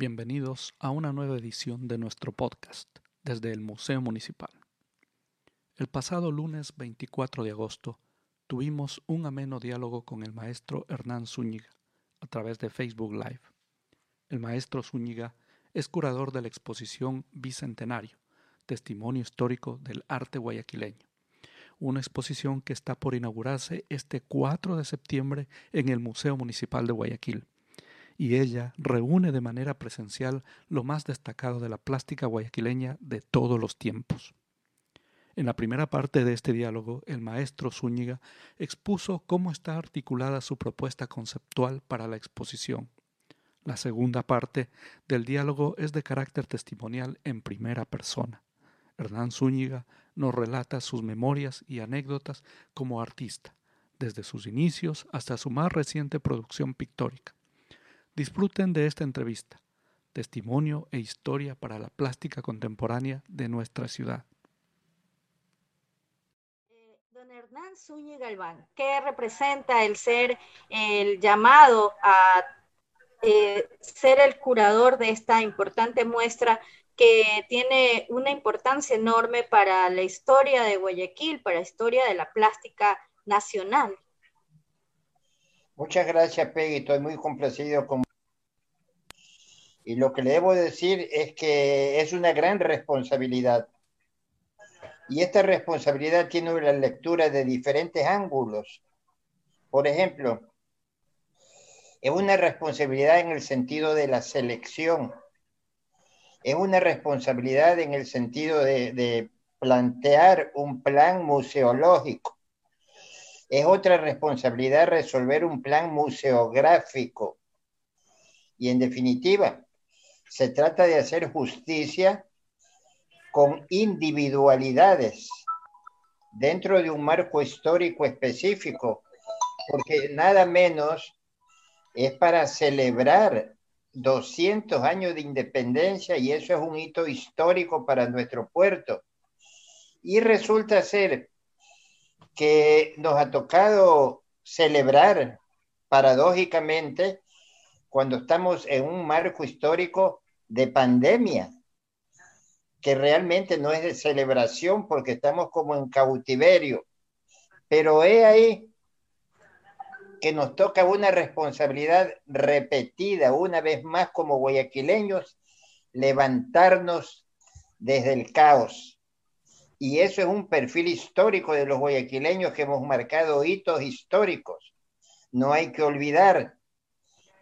Bienvenidos a una nueva edición de nuestro podcast desde el Museo Municipal. El pasado lunes 24 de agosto tuvimos un ameno diálogo con el maestro Hernán Zúñiga a través de Facebook Live. El maestro Zúñiga es curador de la exposición Bicentenario, Testimonio Histórico del Arte Guayaquileño, una exposición que está por inaugurarse este 4 de septiembre en el Museo Municipal de Guayaquil y ella reúne de manera presencial lo más destacado de la plástica guayaquileña de todos los tiempos. En la primera parte de este diálogo, el maestro Zúñiga expuso cómo está articulada su propuesta conceptual para la exposición. La segunda parte del diálogo es de carácter testimonial en primera persona. Hernán Zúñiga nos relata sus memorias y anécdotas como artista, desde sus inicios hasta su más reciente producción pictórica. Disfruten de esta entrevista, testimonio e historia para la plástica contemporánea de nuestra ciudad. Eh, don Hernán Zúñiga Galván, ¿qué representa el ser el llamado a eh, ser el curador de esta importante muestra que tiene una importancia enorme para la historia de Guayaquil, para la historia de la plástica nacional? Muchas gracias, Peggy. Estoy muy complacido con... Y lo que le debo decir es que es una gran responsabilidad. Y esta responsabilidad tiene una lectura de diferentes ángulos. Por ejemplo, es una responsabilidad en el sentido de la selección. Es una responsabilidad en el sentido de, de plantear un plan museológico es otra responsabilidad resolver un plan museográfico. Y en definitiva, se trata de hacer justicia con individualidades dentro de un marco histórico específico, porque nada menos es para celebrar 200 años de independencia y eso es un hito histórico para nuestro puerto. Y resulta ser que nos ha tocado celebrar paradójicamente cuando estamos en un marco histórico de pandemia, que realmente no es de celebración porque estamos como en cautiverio, pero es ahí que nos toca una responsabilidad repetida una vez más como guayaquileños, levantarnos desde el caos, y eso es un perfil histórico de los guayaquileños que hemos marcado hitos históricos. No hay que olvidar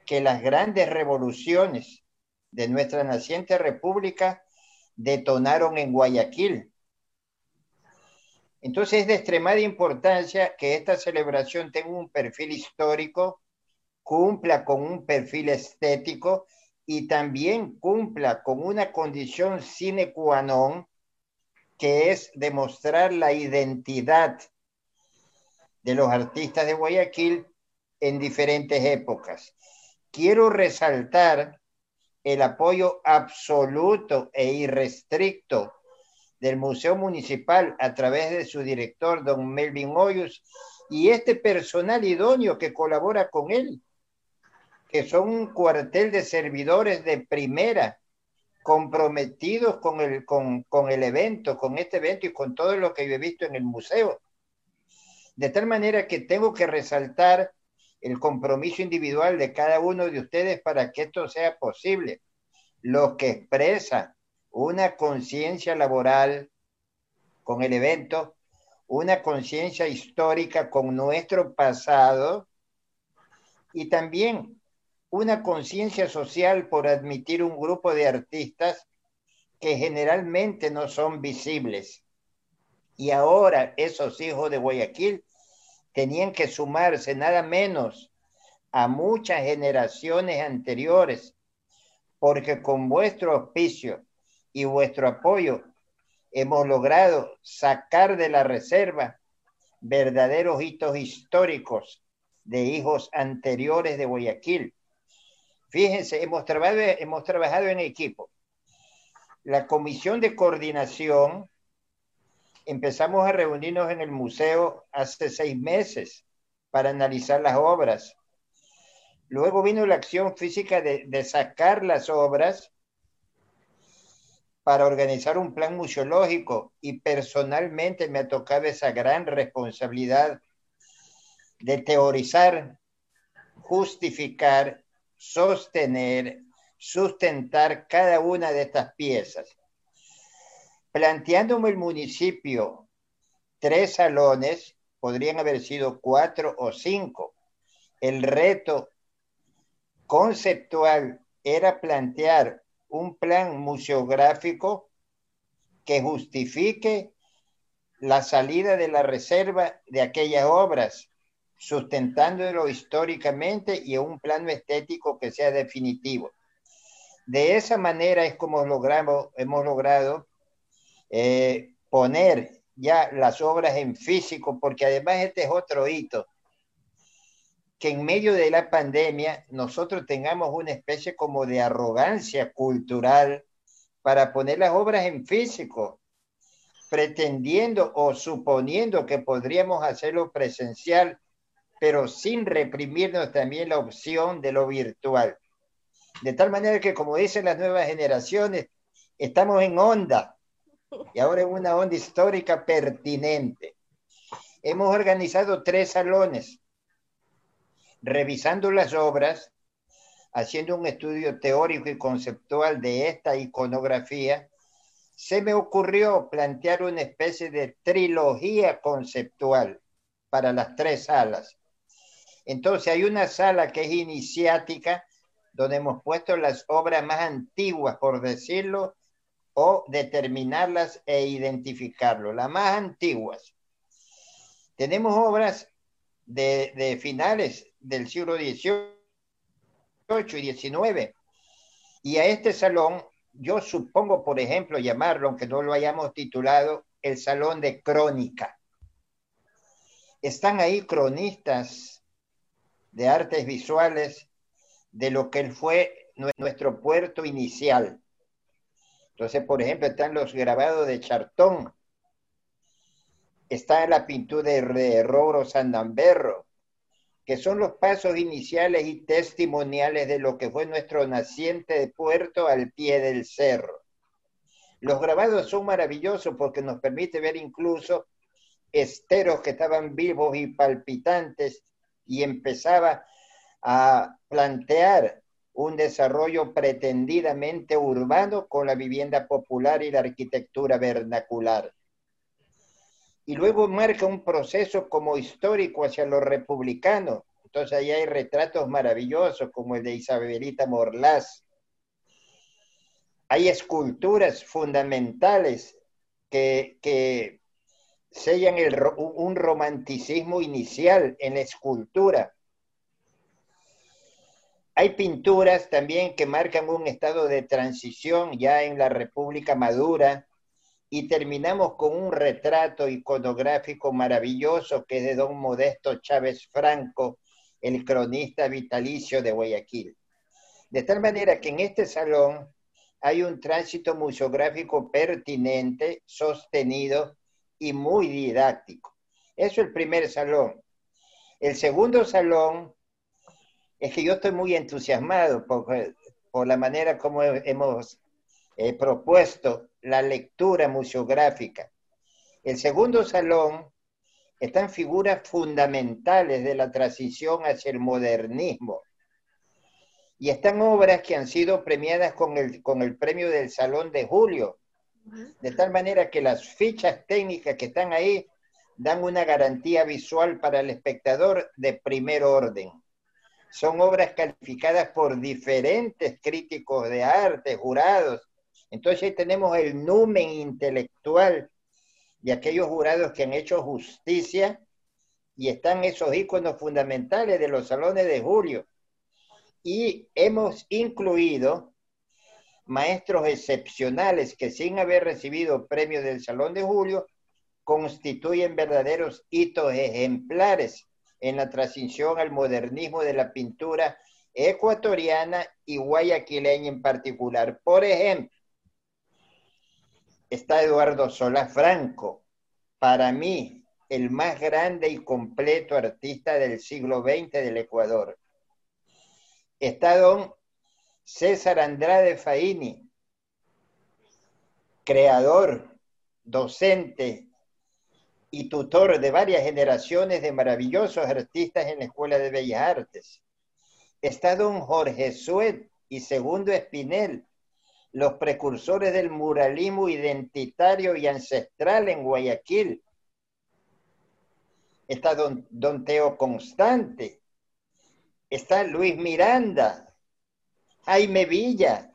que las grandes revoluciones de nuestra naciente república detonaron en Guayaquil. Entonces es de extremada importancia que esta celebración tenga un perfil histórico, cumpla con un perfil estético y también cumpla con una condición sine qua non que es demostrar la identidad de los artistas de Guayaquil en diferentes épocas. Quiero resaltar el apoyo absoluto e irrestricto del Museo Municipal a través de su director, don Melvin Hoyos, y este personal idóneo que colabora con él, que son un cuartel de servidores de primera, comprometidos con el, con, con el evento, con este evento y con todo lo que yo he visto en el museo. De tal manera que tengo que resaltar el compromiso individual de cada uno de ustedes para que esto sea posible. Lo que expresa una conciencia laboral con el evento, una conciencia histórica con nuestro pasado y también una conciencia social por admitir un grupo de artistas que generalmente no son visibles. Y ahora esos hijos de Guayaquil tenían que sumarse nada menos a muchas generaciones anteriores, porque con vuestro auspicio y vuestro apoyo hemos logrado sacar de la reserva verdaderos hitos históricos de hijos anteriores de Guayaquil Fíjense, hemos trabajado, hemos trabajado en equipo. La comisión de coordinación, empezamos a reunirnos en el museo hace seis meses para analizar las obras. Luego vino la acción física de, de sacar las obras para organizar un plan museológico y personalmente me ha tocado esa gran responsabilidad de teorizar, justificar, sostener, sustentar cada una de estas piezas. Planteándome el municipio tres salones, podrían haber sido cuatro o cinco. El reto conceptual era plantear un plan museográfico que justifique la salida de la reserva de aquellas obras, sustentándolo históricamente y un plano estético que sea definitivo. De esa manera es como logramos, hemos logrado eh, poner ya las obras en físico, porque además este es otro hito que en medio de la pandemia nosotros tengamos una especie como de arrogancia cultural para poner las obras en físico, pretendiendo o suponiendo que podríamos hacerlo presencial, pero sin reprimirnos también la opción de lo virtual. De tal manera que, como dicen las nuevas generaciones, estamos en onda, y ahora en una onda histórica pertinente. Hemos organizado tres salones revisando las obras, haciendo un estudio teórico y conceptual de esta iconografía, se me ocurrió plantear una especie de trilogía conceptual para las tres salas. Entonces hay una sala que es iniciática, donde hemos puesto las obras más antiguas, por decirlo, o determinarlas e identificarlo, las más antiguas. Tenemos obras de, finales del siglo XVIII y XIX. Y a este salón, yo supongo, por ejemplo, llamarlo, aunque no lo hayamos titulado, el Salón de Crónica. Están ahí cronistas de artes visuales de lo que fue nuestro puerto inicial. Entonces, por ejemplo, están los grabados de Chartón, está la pintura de Roro Sandamberro, que son los pasos iniciales y testimoniales de lo que fue nuestro naciente puerto al pie del cerro. Los grabados son maravillosos porque nos permite ver incluso esteros que estaban vivos y palpitantes y empezaba a plantear un desarrollo pretendidamente urbano con la vivienda popular y la arquitectura vernacular y luego marca un proceso como histórico hacia lo republicano. Entonces ahí hay retratos maravillosos como el de Isabelita Morlás. Hay esculturas fundamentales que, que sellan el, un romanticismo inicial en la escultura. Hay pinturas también que marcan un estado de transición ya en la República Madura, y terminamos con un retrato iconográfico maravilloso que es de don Modesto Chávez Franco, el cronista vitalicio de Guayaquil. De tal manera que en este salón hay un tránsito museográfico pertinente, sostenido y muy didáctico. Eso es el primer salón. El segundo salón es que yo estoy muy entusiasmado por, por la manera como hemos He propuesto la lectura museográfica. El segundo salón están figuras fundamentales de la transición hacia el modernismo. Y están obras que han sido premiadas con el, con el premio del Salón de Julio. De tal manera que las fichas técnicas que están ahí dan una garantía visual para el espectador de primer orden. Son obras calificadas por diferentes críticos de arte, jurados, entonces ahí tenemos el numen intelectual de aquellos jurados que han hecho justicia y están esos iconos fundamentales de los salones de Julio. Y hemos incluido maestros excepcionales que sin haber recibido premios del Salón de Julio constituyen verdaderos hitos ejemplares en la transición al modernismo de la pintura ecuatoriana y guayaquileña en particular. Por ejemplo, está Eduardo Solá Franco, para mí el más grande y completo artista del siglo XX del Ecuador. está don César Andrade Faini, creador, docente y tutor de varias generaciones de maravillosos artistas en la Escuela de Bellas Artes. Está don Jorge Suet y Segundo Espinel, los precursores del muralismo identitario y ancestral en Guayaquil. Está don, don Teo Constante, está Luis Miranda, Jaime Villa,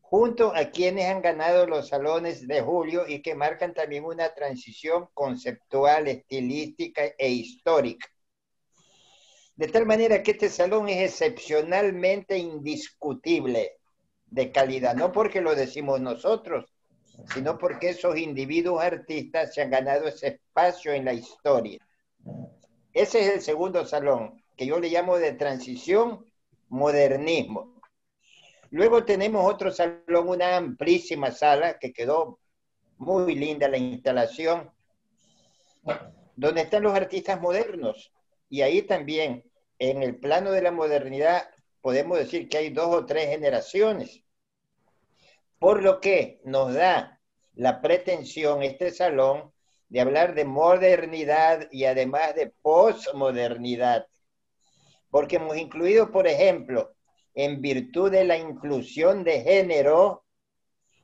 junto a quienes han ganado los salones de julio y que marcan también una transición conceptual, estilística e histórica. De tal manera que este salón es excepcionalmente indiscutible de calidad, no porque lo decimos nosotros, sino porque esos individuos artistas se han ganado ese espacio en la historia. Ese es el segundo salón, que yo le llamo de transición modernismo. Luego tenemos otro salón, una amplísima sala que quedó muy linda la instalación, donde están los artistas modernos. Y ahí también, en el plano de la modernidad, podemos decir que hay dos o tres generaciones. Por lo que nos da la pretensión este salón de hablar de modernidad y además de posmodernidad. Porque hemos incluido, por ejemplo, en virtud de la inclusión de género,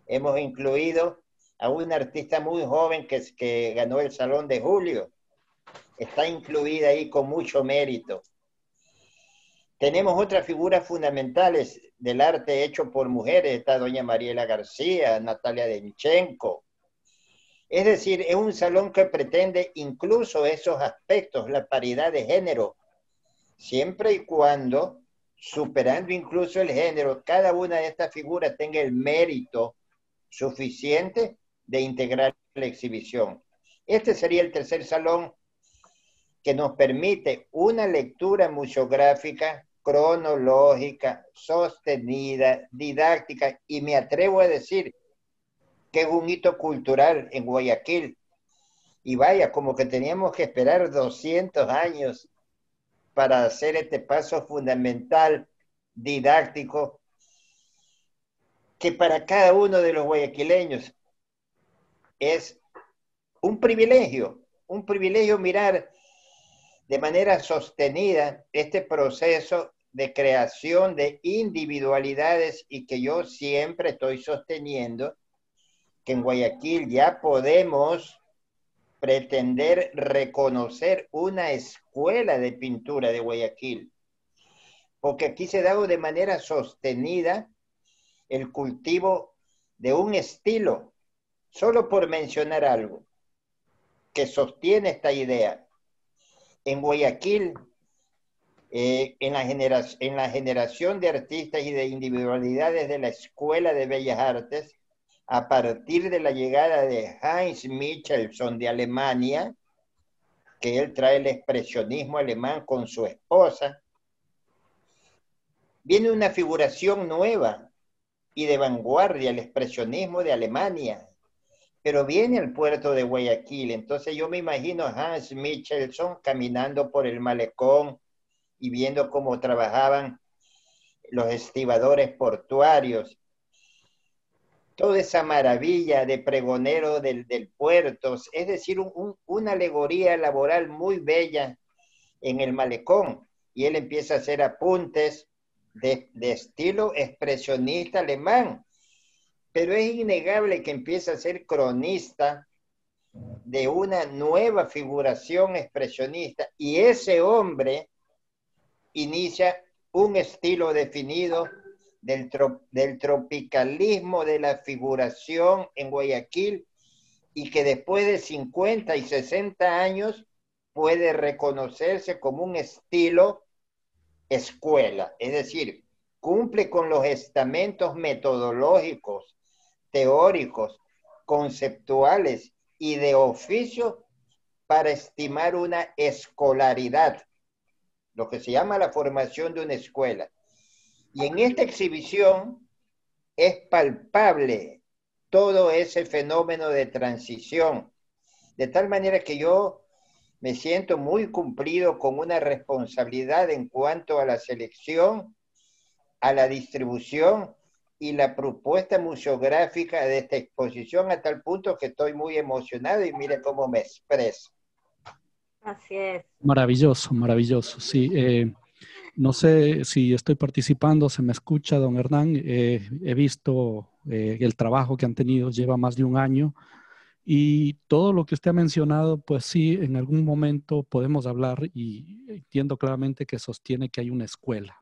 hemos incluido a un artista muy joven que, que ganó el Salón de Julio. Está incluida ahí con mucho mérito. Tenemos otras figuras fundamentales del arte hecho por mujeres. Está doña Mariela García, Natalia Denchenko, es decir, es un salón que pretende incluso esos aspectos, la paridad de género, siempre y cuando, superando incluso el género, cada una de estas figuras tenga el mérito suficiente de integrar la exhibición. Este sería el tercer salón que nos permite una lectura museográfica, cronológica, sostenida, didáctica y me atrevo a decir que es un hito cultural en Guayaquil. Y vaya, como que teníamos que esperar 200 años para hacer este paso fundamental, didáctico, que para cada uno de los guayaquileños es un privilegio, un privilegio mirar de manera sostenida este proceso de creación de individualidades y que yo siempre estoy sosteniendo que en Guayaquil ya podemos pretender reconocer una escuela de pintura de Guayaquil, porque aquí se ha dado de manera sostenida el cultivo de un estilo, solo por mencionar algo, que sostiene esta idea. En Guayaquil, eh, en, la en la generación de artistas y de individualidades de la Escuela de Bellas Artes, a partir de la llegada de Heinz Michelson de Alemania, que él trae el expresionismo alemán con su esposa, viene una figuración nueva y de vanguardia, el expresionismo de Alemania, pero viene al puerto de Guayaquil. Entonces yo me imagino a Hans Michelson caminando por el malecón y viendo cómo trabajaban los estibadores portuarios toda esa maravilla de pregonero del, puerto, es decir, una alegoría laboral muy bella en el malecón. Y él empieza a hacer apuntes de, de estilo expresionista alemán. Pero es innegable que empieza a ser cronista de una nueva figuración expresionista. Y ese hombre inicia un estilo definido del, tropicalismo de la figuración en Guayaquil y que después de 50 y 60 años puede reconocerse como un estilo escuela, es decir, cumple con los estamentos metodológicos, teóricos, conceptuales y de oficio para estimar una escolaridad, lo que se llama la formación de una escuela. Y en esta exhibición es palpable todo ese fenómeno de transición, de tal manera que yo me siento muy cumplido con una responsabilidad en cuanto a la selección a la distribución y la propuesta museográfica de esta exposición a tal punto que estoy muy emocionado y mire cómo me expreso. Así es. Maravilloso, maravilloso. Sí, eh, no sé si estoy participando, se me escucha, don Hernán. Eh, he visto eh, el trabajo que han tenido, lleva más de un año. Y todo lo que usted ha mencionado, pues sí, en algún momento podemos hablar y entiendo claramente que sostiene que hay una escuela,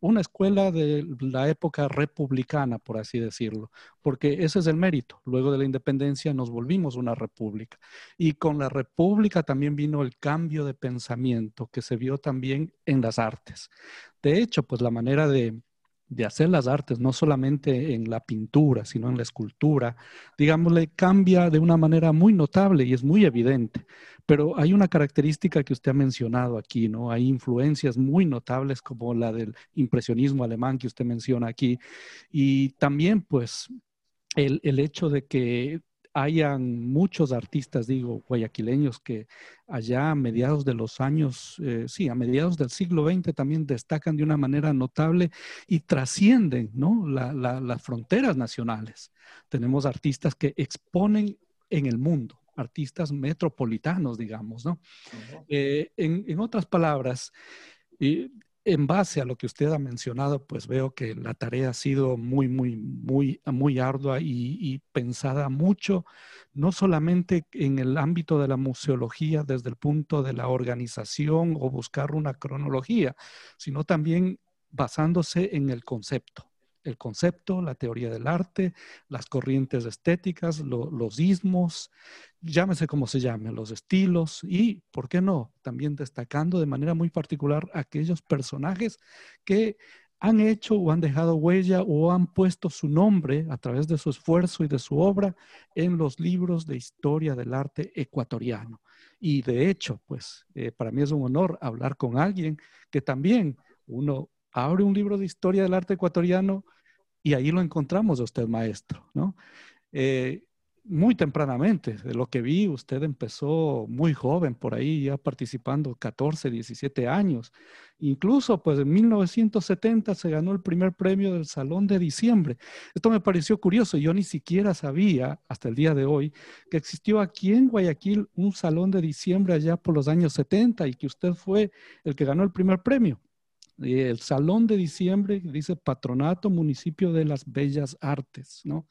una escuela de la época republicana, por así decirlo, porque ese es el mérito. Luego de la independencia nos volvimos una república. Y con la república también vino el cambio de pensamiento que se vio también en las artes. De hecho, pues la manera de, de hacer las artes, no solamente en la pintura, sino en la escultura, digámosle, cambia de una manera muy notable y es muy evidente. Pero hay una característica que usted ha mencionado aquí, ¿no? Hay influencias muy notables como la del impresionismo alemán que usted menciona aquí. Y también, pues, el, el hecho de que hayan muchos artistas, digo, guayaquileños que allá a mediados de los años, eh, sí, a mediados del siglo XX también destacan de una manera notable y trascienden, ¿no? las fronteras nacionales. Tenemos artistas que exponen en el mundo, artistas metropolitanos, digamos, ¿no? Eh, en, en, otras palabras, en base a lo que usted ha mencionado, pues veo que la tarea ha sido muy, muy, muy, muy ardua y, pensada mucho, no solamente en el ámbito de la museología desde el punto de la organización o buscar una cronología, sino también basándose en el concepto el concepto, la teoría del arte, las corrientes estéticas, los ismos, llámese como se llame, los estilos y, ¿por qué no? También destacando de manera muy particular aquellos personajes que han hecho o han dejado huella o han puesto su nombre a través de su esfuerzo y de su obra en los libros de historia del arte ecuatoriano. Y de hecho, pues eh, para mí es un honor hablar con alguien que también uno abre un libro de historia del arte ecuatoriano y ahí lo encontramos a usted, maestro, ¿no? Eh, muy tempranamente, de lo que vi, usted empezó muy joven, por ahí ya participando 14, 17 años. Incluso, pues en 1970 se ganó el primer premio del Salón de Diciembre. Esto me pareció curioso, yo ni siquiera sabía hasta el día de hoy que existió aquí en Guayaquil un Salón de Diciembre allá por los años 70 y que usted fue el que ganó el primer premio el Salón de Diciembre dice Patronato Municipio de las Bellas Artes, ¿no?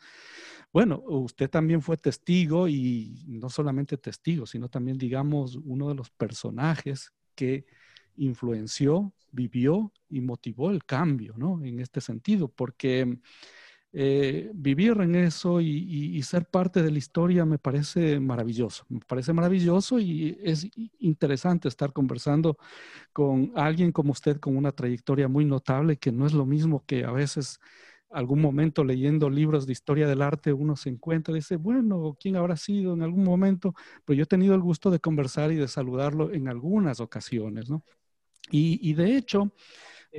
Bueno, usted también fue testigo y no solamente testigo, sino también, digamos, uno de los personajes que influenció, vivió y motivó el cambio, ¿no? En este sentido, porque eh, vivir en eso y, ser parte de la historia me parece maravilloso. Me parece maravilloso y es interesante estar conversando con alguien como usted con una trayectoria muy notable, que no es lo mismo que a veces algún momento leyendo libros de historia del arte uno se encuentra y dice, bueno, ¿quién habrá sido en algún momento? Pero yo he tenido el gusto de conversar y de saludarlo en algunas ocasiones, ¿no? Y, y de hecho,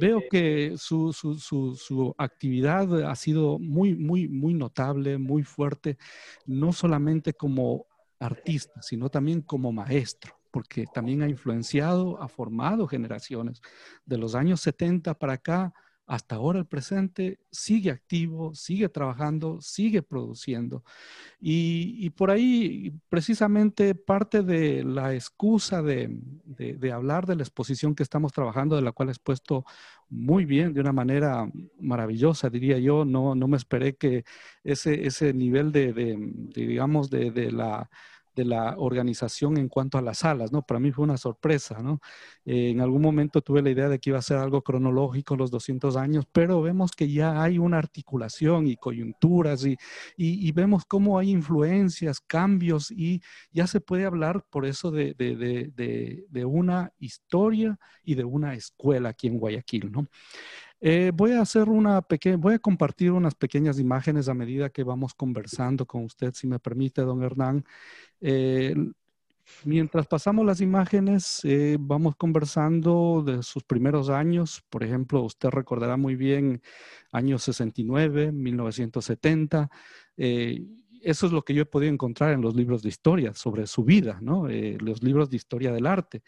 Veo que su, su, su, su, actividad ha sido muy, muy, muy notable, muy fuerte, no solamente como artista, sino también como maestro, porque también ha influenciado, ha formado generaciones. De los años 70 para acá, hasta ahora el presente sigue activo, sigue trabajando, sigue produciendo. Y, por ahí precisamente parte de la excusa de, hablar de la exposición que estamos trabajando, de la cual he expuesto muy bien, de una manera maravillosa, diría yo. No, no me esperé que ese, ese nivel de digamos, de, la de la organización en cuanto a las salas, ¿no? Para mí fue una sorpresa, ¿no? Eh, en algún momento tuve la idea de que iba a ser algo cronológico los 200 años, pero vemos que ya hay una articulación y coyunturas y, y, vemos cómo hay influencias, cambios y ya se puede hablar por eso de, de, de, de una historia y de una escuela aquí en Guayaquil, ¿no? Eh, voy a hacer una pequeña, voy a compartir unas pequeñas imágenes a medida que vamos conversando con usted, si me permite, don Hernán. Eh, mientras pasamos las imágenes, eh, vamos conversando de sus primeros años. Por ejemplo, usted recordará muy bien años 69, 1970 eso es lo que yo he podido encontrar en los libros de historia sobre su vida, ¿no? Eh, los libros de historia del arte.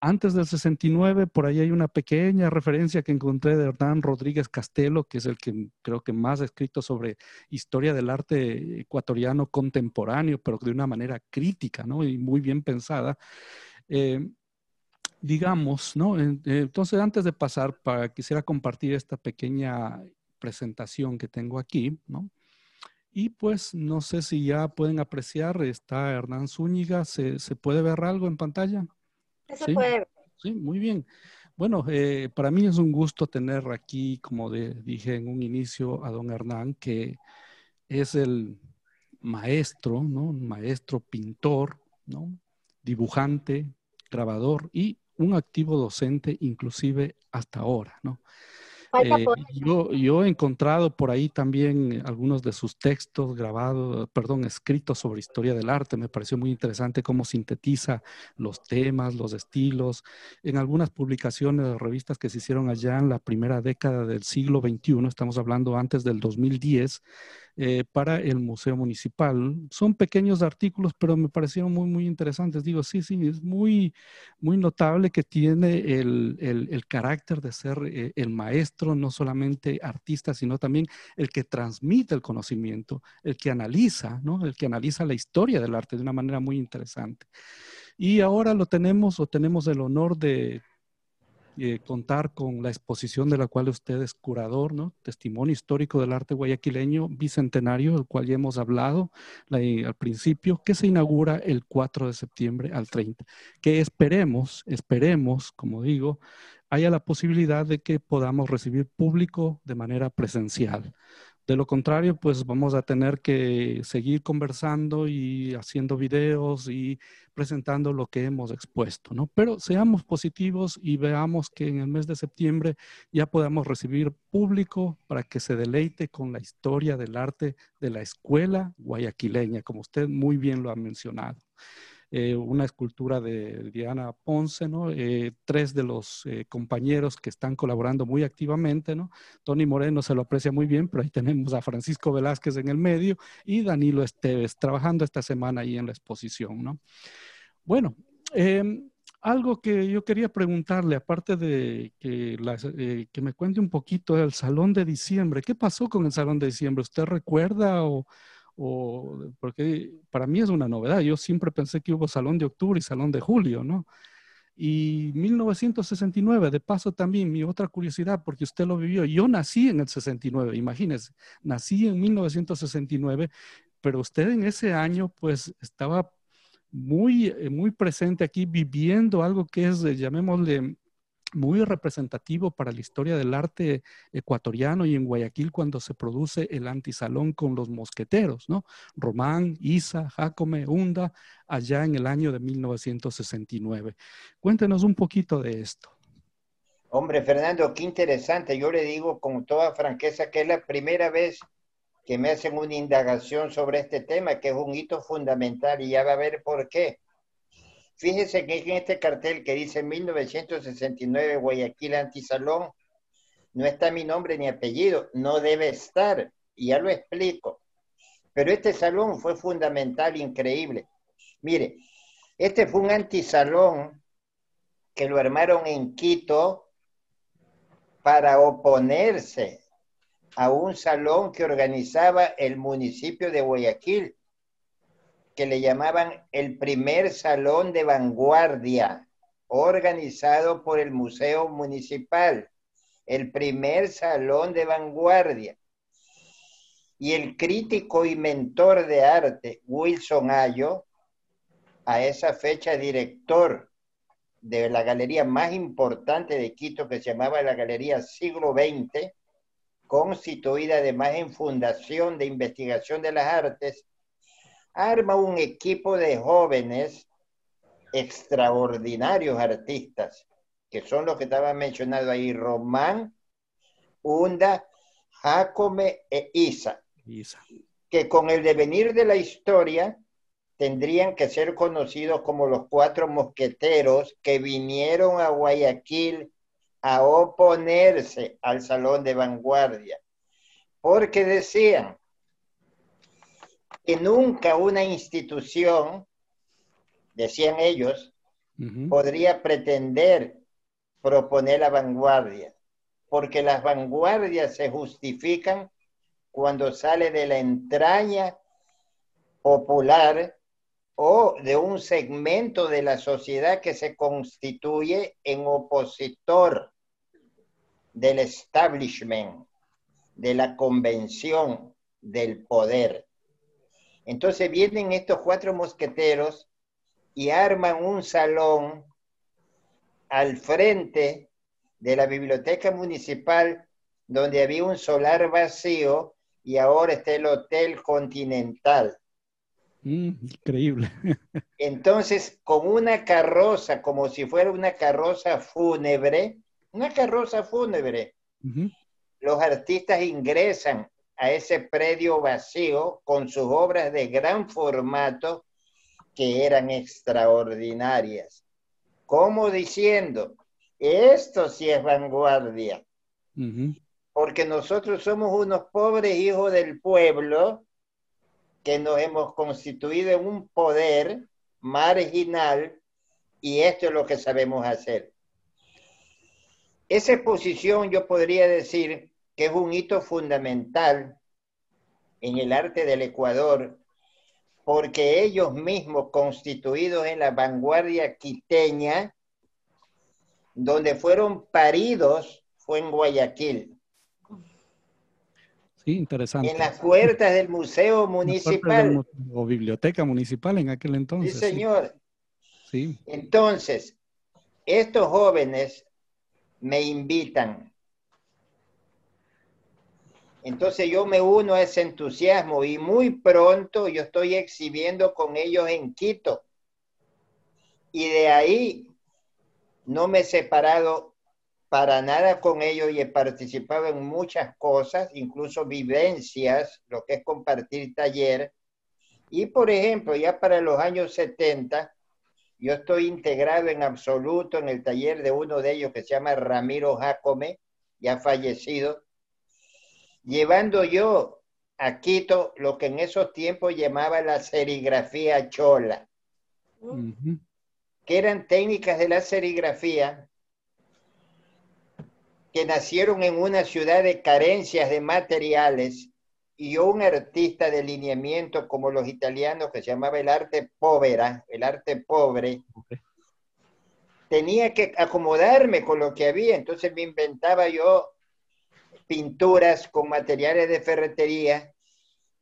Antes del 69, por ahí hay una pequeña referencia que encontré de Hernán Rodríguez Castelo, que es el que creo que más ha escrito sobre historia del arte ecuatoriano contemporáneo, pero de una manera crítica, ¿no? Y muy bien pensada. Eh, digamos, ¿no? Entonces, antes de pasar, para, quisiera compartir esta pequeña presentación que tengo aquí, ¿no? Y pues no sé si ya pueden apreciar, está Hernán Zúñiga, ¿se, puede ver algo en pantalla? Se puede ver. Sí, muy bien. Bueno, eh, para mí es un gusto tener aquí, como dije en un inicio, a don Hernán, que es el maestro, ¿no? Maestro pintor, ¿no? Dibujante, grabador y un activo docente inclusive hasta ahora, ¿no? Eh, yo, yo, he encontrado por ahí también algunos de sus textos grabados, perdón, escritos sobre historia del arte. Me pareció muy interesante cómo sintetiza los temas, los estilos. En algunas publicaciones de revistas que se hicieron allá en la primera década del siglo XXI, estamos hablando antes del 2010, eh, para el Museo Municipal. Son pequeños artículos, pero me parecieron muy, muy interesantes. Digo, sí, sí, es muy, muy notable que tiene el, el, carácter de ser eh, el maestro, no solamente artista, sino también el que transmite el conocimiento, el que analiza, ¿no? El que analiza la historia del arte de una manera muy interesante. Y ahora lo tenemos o tenemos el honor de eh, contar con la exposición de la cual usted es curador. Testimonio histórico del arte guayaquileño bicentenario, del cual ya hemos hablado al principio, que se inaugura el 4 de septiembre al 30, que esperemos, esperemos, como digo, haya la posibilidad de que podamos recibir público de manera presencial. De lo contrario, pues vamos a tener que seguir conversando y haciendo videos y presentando lo que hemos expuesto, ¿no? Pero seamos positivos y veamos que en el mes de septiembre ya podamos recibir público para que se deleite con la historia del arte de la escuela guayaquileña, como usted muy bien lo ha mencionado. Eh, una escultura de Diana Ponce. Eh, tres de los eh, compañeros que están colaborando muy activamente. Tony Moreno se lo aprecia muy bien, pero ahí tenemos a Francisco Velázquez en el medio y Danilo Esteves trabajando esta semana ahí en la exposición, ¿no? Bueno, em, algo que yo quería preguntarle, aparte de que, que me cuente un poquito del Salón de Diciembre, ¿qué pasó con el Salón de Diciembre? ¿Usted recuerda o, porque para mí es una novedad. Yo siempre pensé que hubo salón de octubre y salón de julio, ¿no? Y 1969, de paso también, mi otra curiosidad, porque usted lo vivió, yo nací en el 69, imagínese, nací en 1969, pero usted en ese año pues estaba muy, eh, muy presente aquí viviendo algo que es, llamémosle, muy representativo para la historia del arte ecuatoriano y en Guayaquil cuando se produce el antisalón con los mosqueteros, ¿no? Román, Isa, Jacome, Hunda, allá en el año de 1969. Cuéntenos un poquito de esto. Hombre, Fernando, qué interesante. Yo le digo con toda franqueza que es la primera vez que me hacen una indagación sobre este tema, que es un hito fundamental y ya va a ver por qué Fíjese que en este cartel que dice 1969 Guayaquil Antisalón, no está mi nombre ni apellido, no debe estar, y ya lo explico. Pero este salón fue fundamental, increíble. Mire, este fue un antisalón que lo armaron en Quito para oponerse a un salón que organizaba el municipio de Guayaquil que le llamaban el primer salón de vanguardia, organizado por el Museo Municipal, el primer salón de vanguardia. Y el crítico y mentor de arte, Wilson Ayo, a esa fecha director de la galería más importante de Quito, que se llamaba la Galería Siglo XX, constituida además en Fundación de Investigación de las Artes, arma un equipo de jóvenes extraordinarios artistas, que son los que estaban mencionados ahí, Román, Hunda, Jacome e Isa, Isa, que con el devenir de la historia tendrían que ser conocidos como los cuatro mosqueteros que vinieron a Guayaquil a oponerse al Salón de Vanguardia, porque decían, que nunca una institución, decían ellos, podría pretender proponer la vanguardia, porque las vanguardias se justifican cuando sale de la entraña popular o de un segmento de la sociedad que se constituye en opositor del establishment, de la convención, del poder. Entonces vienen estos cuatro mosqueteros y arman un salón al frente de la biblioteca municipal donde había un solar vacío y ahora está el Hotel Continental. Mm, increíble. Entonces, con una carroza, como si fuera una carroza fúnebre, una carroza fúnebre, los artistas ingresan a ese predio vacío con sus obras de gran formato que eran extraordinarias. Como diciendo, esto sí es vanguardia. Porque nosotros somos unos pobres hijos del pueblo que nos hemos constituido en un poder marginal y esto es lo que sabemos hacer. Esa exposición yo podría decir que es un hito fundamental en el arte del Ecuador, porque ellos mismos constituidos en la vanguardia quiteña, donde fueron paridos, fue en Guayaquil. Sí, interesante. En las puertas del Museo Municipal. o Biblioteca Municipal en aquel entonces. Sí, señor. Sí. Entonces, estos jóvenes me invitan. Entonces yo me uno a ese entusiasmo y muy pronto yo estoy exhibiendo con ellos en Quito. Y de ahí no me he separado para nada con ellos y he participado en muchas cosas, incluso vivencias, lo que es compartir taller. Y por ejemplo, ya para los años 70, yo estoy integrado en absoluto en el taller de uno de ellos que se llama Ramiro Jacome, ya fallecido, llevando yo a Quito lo que en esos tiempos llamaba la serigrafía chola, que eran técnicas de la serigrafía que nacieron en una ciudad de carencias de materiales y un artista de lineamiento como los italianos que se llamaba el arte povera, el arte pobre, tenía que acomodarme con lo que había, entonces me inventaba yo pinturas con materiales de ferretería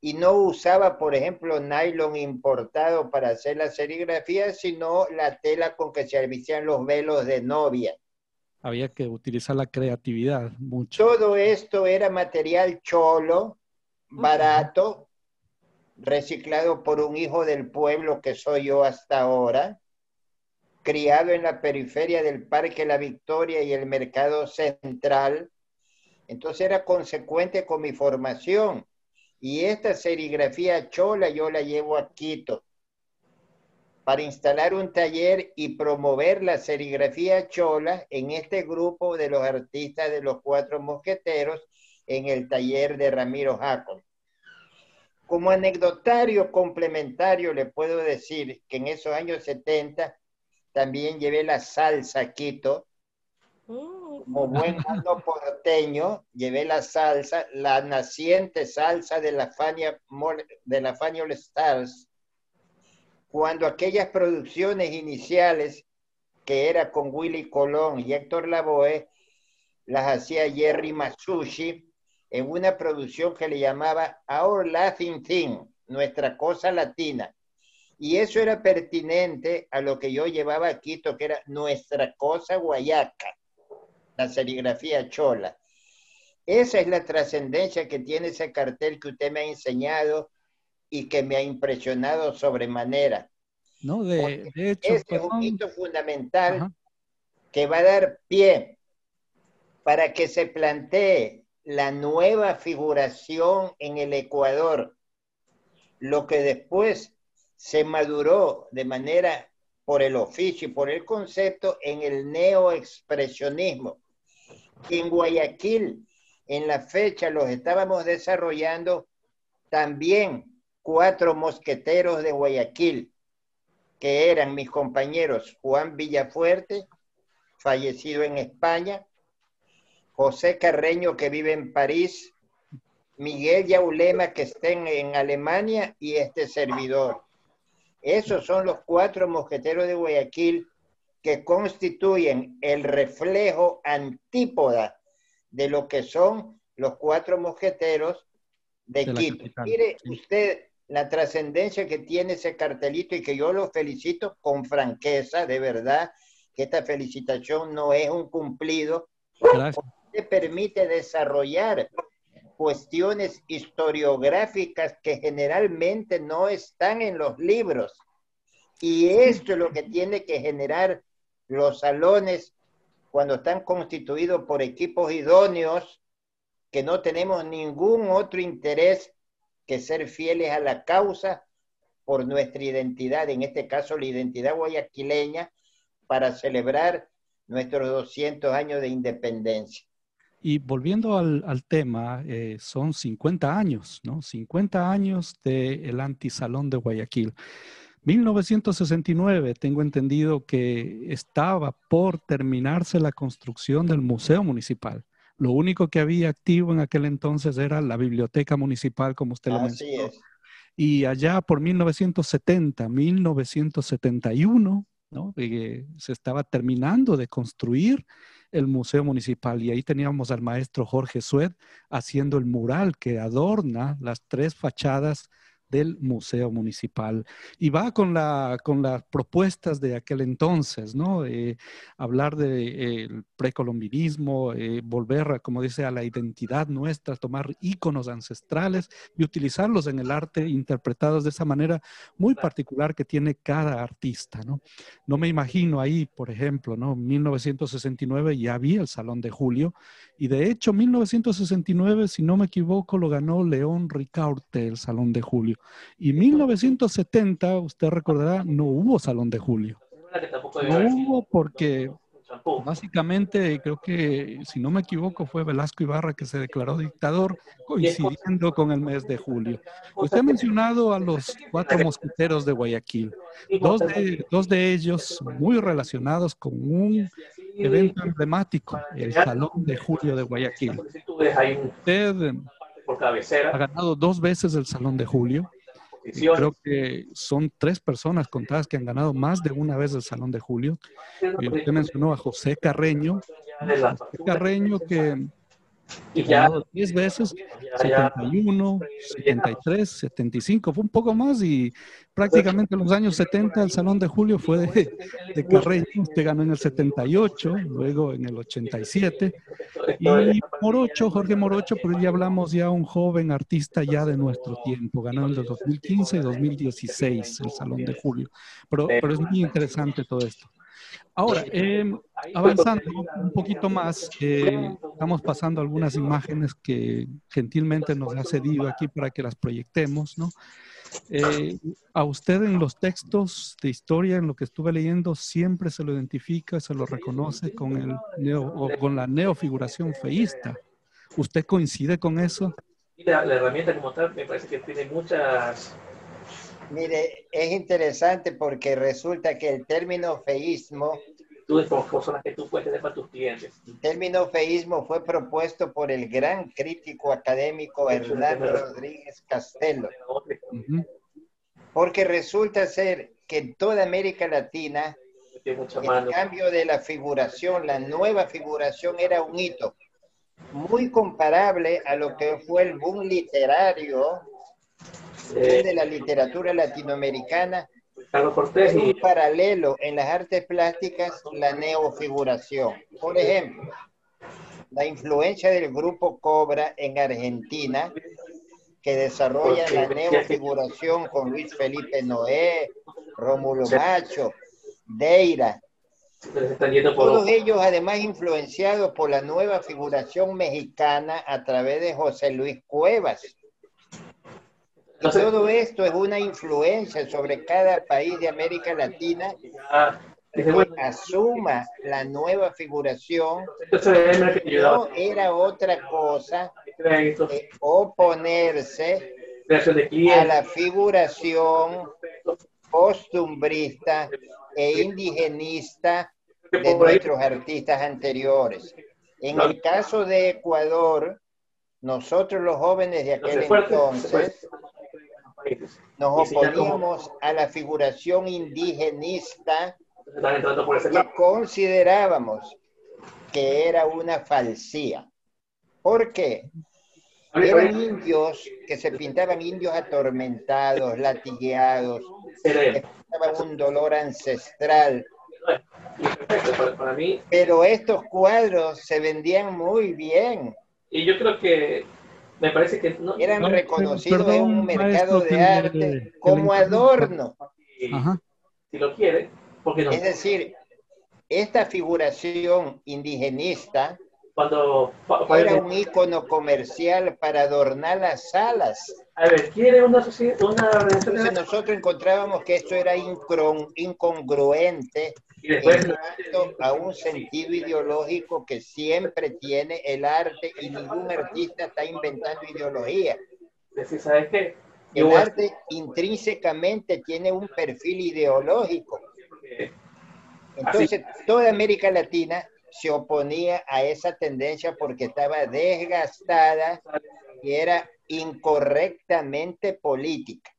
y no usaba, por ejemplo, nylon importado para hacer la serigrafía, sino la tela con que se hacían los velos de novia había que utilizar la creatividad mucho. Todo esto era material cholo, barato, reciclado por un hijo del pueblo que soy yo hasta ahora, criado en la periferia del Parque La Victoria y el Mercado Central. Entonces era consecuente con mi formación. Y esta serigrafía chola yo la llevo a Quito para instalar un taller y promover la serigrafía chola en este grupo de los artistas de los cuatro mosqueteros en el taller de Ramiro Jacob. Como anecdotario complementario le puedo decir que en esos años 70 también llevé la salsa a Quito. Como buen mando porteño, llevé la salsa, la naciente salsa de la Fania, de la Fania All Stars, cuando aquellas producciones iniciales, que era con Willy Colón y Héctor Lavoe, las hacía Jerry Masushi en una producción que le llamaba Our Laughing Thing, nuestra cosa latina. Y eso era pertinente a lo que yo llevaba a Quito, que era nuestra cosa guayaca, la serigrafía chola. Esa es la trascendencia que tiene ese cartel que usted me ha enseñado y que me ha impresionado sobremanera. No, de, hecho. Este es un hito fundamental que va a dar pie para que se plantee la nueva figuración en el Ecuador, lo que después se maduró de manera por el oficio y por el concepto en el neoexpresionismo. En Guayaquil, en la fecha, los estábamos desarrollando también cuatro mosqueteros de Guayaquil, que eran mis compañeros Juan Villafuerte, fallecido en España, José Carreño, que vive en París, Miguel Yaulema, que está en, Alemania, y este servidor. Esos son los cuatro mosqueteros de Guayaquil que constituyen el reflejo antípoda de lo que son los cuatro mosqueteros de, Quito. Mire usted la trascendencia que tiene ese cartelito y que yo lo felicito con franqueza, de verdad, que esta felicitación no es un cumplido, Gracias. permite desarrollar cuestiones historiográficas que generalmente no están en los libros. Y esto es lo que tiene que generar los salones cuando están constituidos por equipos idóneos, que no tenemos ningún otro interés que ser fieles a la causa por nuestra identidad, en este caso la identidad guayaquileña, para celebrar nuestros 200 años de independencia. Y volviendo al, tema, eh, son 50 años, ¿no? 50 años del antisalón de Guayaquil. 1969, tengo entendido que estaba por terminarse la construcción del Museo Municipal. Lo único que había activo en aquel entonces era la biblioteca municipal, como usted lo mencionó. Y allá por 1970, 1971, ¿no? Eh, se estaba terminando de construir el Museo Municipal y ahí teníamos al maestro Jorge Sued haciendo el mural que adorna las tres fachadas del Museo Municipal. Y va con, la, con las propuestas de aquel entonces, ¿no? Eh, hablar del de, eh, precolombinismo, eh, volver, como dice, a la identidad nuestra, tomar íconos ancestrales y utilizarlos en el arte interpretados de esa manera muy particular que tiene cada artista, ¿no? No me imagino ahí, por ejemplo, ¿no? 1969 ya había el Salón de Julio y de hecho, 1969, si no me equivoco, lo ganó León Ricaurte, el Salón de Julio. Y 1970, usted recordará, no hubo Salón de Julio. No hubo porque básicamente creo que, si no me equivoco, fue Velasco Ibarra que se declaró dictador coincidiendo con el mes de julio. Usted ha mencionado a los cuatro mosqueteros de Guayaquil, dos de, dos de ellos muy relacionados con un evento emblemático, el Salón de Julio de Guayaquil. Usted ha ganado dos veces el Salón de Julio. Creo que son tres personas contadas que han ganado más de una vez el Salón de Julio. Usted mencionó a José Carreño. José Carreño que y ya 10 veces, 71, 73, 75, fue un poco más y prácticamente en los años 70 el Salón de Julio fue de, de Carreño, usted ganó en el 78, luego en el 87 y Morocho, Jorge Morocho, pero ya hablamos ya un joven artista ya de nuestro tiempo, ganó en el 2015 y 2016 el Salón de Julio, pero, pero es muy interesante todo esto. Ahora, em, avanzando un poquito más, eh, estamos pasando algunas imágenes que gentilmente nos ha cedido aquí para que las proyectemos, ¿no? Eh, a usted en los textos de historia, en lo que estuve leyendo, siempre se lo identifica, se lo reconoce con, el neo, con la neofiguración feísta. ¿Usted coincide con eso? La, la herramienta como tal me parece que tiene muchas Mire, es interesante porque resulta que el término feísmo tú que tú puedes para tus clientes. El término feísmo fue propuesto por el gran crítico académico Hernán Rodríguez Castelo. Porque resulta ser que en toda América Latina el cambio de la figuración, la nueva figuración era un hito muy comparable a lo que fue el boom literario de la literatura latinoamericana un paralelo en las artes plásticas, la neofiguración. Por ejemplo, la influencia del grupo Cobra en Argentina, que desarrolla la neofiguración con Luis Felipe Noé, Rómulo Macho, Deira. Todos ellos además influenciados por la nueva figuración mexicana a través de José Luis Cuevas todo esto es una influencia sobre cada país de América Latina que asuma la nueva figuración. No era otra cosa que oponerse a la figuración costumbrista e indigenista de nuestros artistas anteriores. En el caso de Ecuador, nosotros los jóvenes de aquel entonces nos oponíamos a la figuración indigenista que considerábamos que era una falsía. ¿Por qué? Eran indios que se pintaban indios atormentados, latigueados, que un dolor ancestral. Pero estos cuadros se vendían muy bien. Y yo creo que me parece que no, eran reconocidos en un mercado de arte como adorno. Si lo quiere, porque no. Es decir, esta figuración indigenista cuando, era un icono comercial para adornar las salas. A ver, ¿quiere una, una Entonces nosotros encontrábamos que esto era incongruente a un sentido ideológico que siempre tiene el arte y ningún artista está inventando ideología. ¿sabes qué? El arte intrínsecamente tiene un perfil ideológico. Entonces, toda América Latina se oponía a esa tendencia porque estaba desgastada y era incorrectamente política.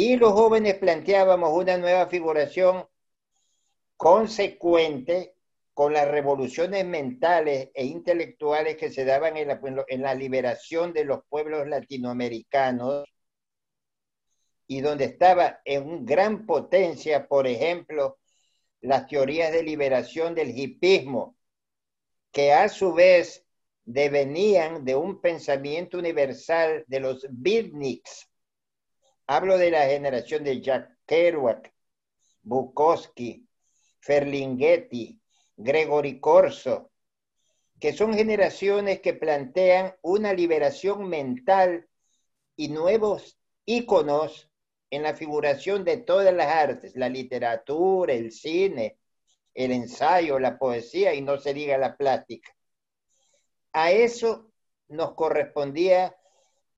Y los jóvenes planteábamos una nueva figuración consecuente con las revoluciones mentales e intelectuales que se daban en la, liberación de los pueblos latinoamericanos y donde estaba en gran potencia, por ejemplo, las teorías de liberación del hipismo, que a su vez devenían de un pensamiento universal de los beatniks. Hablo de la generación de Jack Kerouac, Bukowski, Ferlinghetti, Gregory Corso, que son generaciones que plantean una liberación mental y nuevos íconos en la figuración de todas las artes, la literatura, el cine, el ensayo, la poesía y no se diga la plástica. A eso nos correspondía,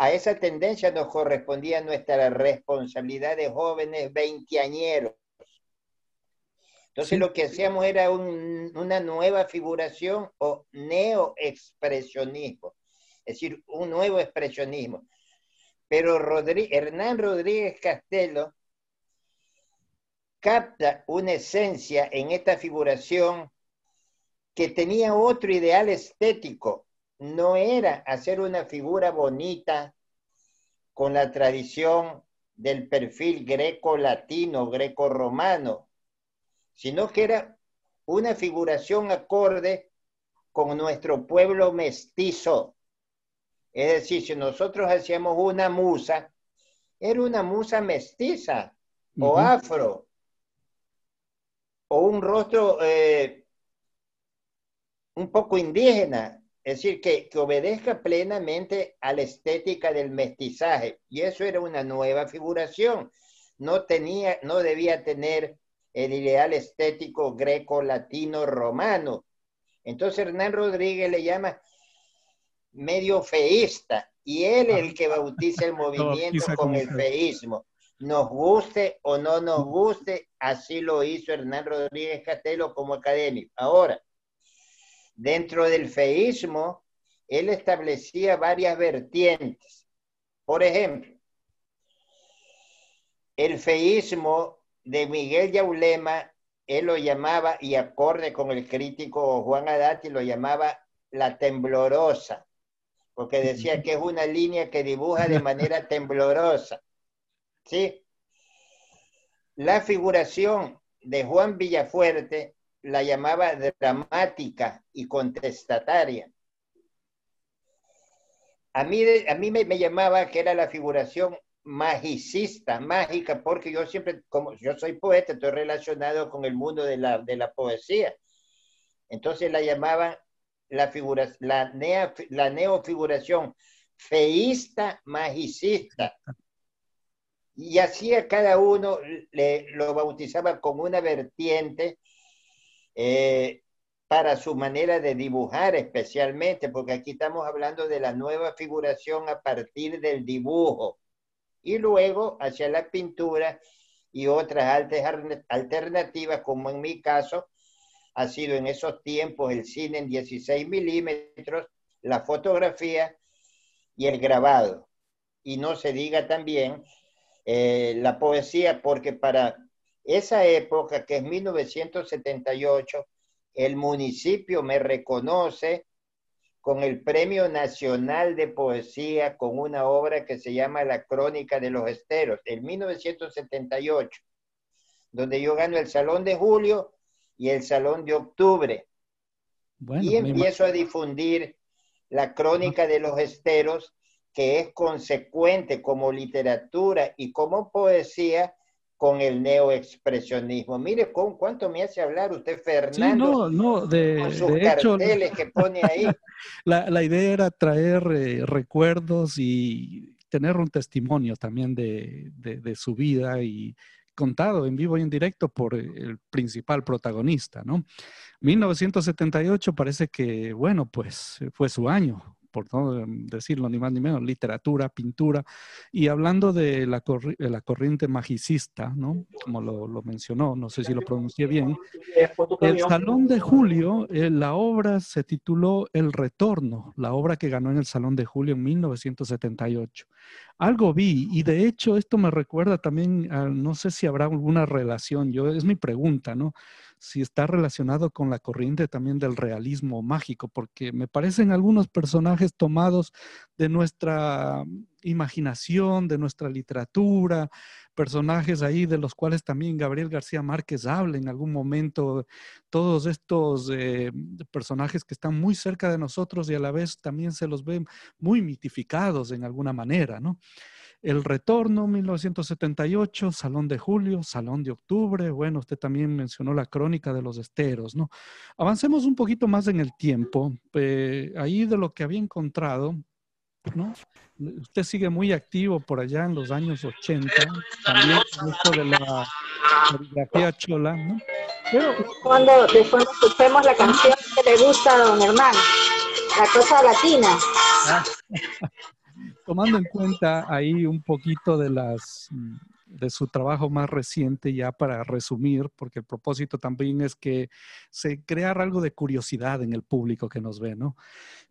a esa tendencia nos correspondía nuestra responsabilidad de jóvenes veinteañeros. Entonces lo que hacíamos era una nueva figuración o neoexpresionismo, es decir, un nuevo expresionismo pero Hernán Rodríguez Castelo capta una esencia en esta figuración que tenía otro ideal estético. No era hacer una figura bonita con la tradición del perfil greco-latino, greco-romano, sino que era una figuración acorde con nuestro pueblo mestizo, es decir, si nosotros hacíamos una musa, era una musa mestiza o afro, o un rostro eh, un poco indígena, es decir, que, que, obedezca plenamente a la estética del mestizaje. Y eso era una nueva figuración. No, tenía, no debía tener el ideal estético greco-latino-romano. Entonces Hernán Rodríguez le llama medio feísta y él es el que bautiza el movimiento con el feísmo. Nos guste o no nos guste, así lo hizo Hernán Rodríguez Castelo como académico. Ahora, dentro del feísmo, él establecía varias vertientes. Por ejemplo, el feísmo de Miguel Yaulema, él lo llamaba, y acorde con el crítico Juan Adati, lo llamaba la temblorosa porque decía que es una línea que dibuja de manera temblorosa. ¿Sí? La figuración de Juan Villafuerte la llamaba dramática y contestataria. A mí, a mí me, llamaba que era la figuración magicista, mágica, porque yo siempre, como yo soy poeta, estoy relacionado con el mundo de la, de la poesía. Entonces la llamaban la, figura, la, la neofiguración feísta magicista. Y así a cada uno le, lo bautizaba con una vertiente. Eh, para su manera de dibujar especialmente, porque aquí estamos hablando de la nueva figuración a partir del dibujo. Y luego hacia la pintura y otras alternativas, como en mi caso, ha sido en esos tiempos el cine en 16 milímetros, la fotografía y el grabado. Y no se diga también eh, la poesía, porque para esa época, que es 1978, el municipio me reconoce con el Premio Nacional de Poesía con una obra que se llama La Crónica de los Esteros, en 1978, donde yo gano el Salón de Julio y el Salón de Octubre. y empiezo a difundir la Crónica de los Esteros, que es consecuente como literatura y como poesía con el neoexpresionismo. Mire con cuánto me hace hablar usted, Fernando, no, no, de, con sus carteles que pone ahí. La, idea era traer eh, recuerdos y tener un testimonio también de, de, su vida y contado en vivo y en directo por el principal protagonista, ¿no? 1978 parece que, bueno, pues fue su año, por no decirlo ni más ni menos, literatura, pintura, y hablando de la, la corriente magicista, ¿no? Como lo, mencionó, no sé si lo pronuncié bien, el Salón de Julio, eh, la obra se tituló El Retorno, la obra que ganó en el Salón de Julio en 1978. Algo vi, y de hecho esto me recuerda también, no sé si habrá alguna relación, yo es mi pregunta, ¿no? si está relacionado con la corriente también del realismo mágico, porque me parecen algunos personajes tomados de nuestra imaginación, de nuestra literatura, personajes ahí de los cuales también Gabriel García Márquez habla en algún momento, todos estos eh, personajes que están muy cerca de nosotros y a la vez también se los ve muy mitificados en alguna manera, ¿no? El Retorno, 1978, Salón de Julio, Salón de Octubre. Bueno, usted también mencionó la crónica de los esteros, ¿no? Avancemos un poquito más en el tiempo. Eh, ahí de lo que había encontrado, ¿no? Usted sigue muy activo por allá en los años 80, también esto de la caligrafía chola, ¿no? Pero, Cuando después escuchemos la canción que le gusta a don Hernán, la cosa latina. Ah. tomando en cuenta ahí un poquito de las de su trabajo más reciente ya para resumir, porque el propósito también es que se creara algo de curiosidad en el público que nos ve, ¿no?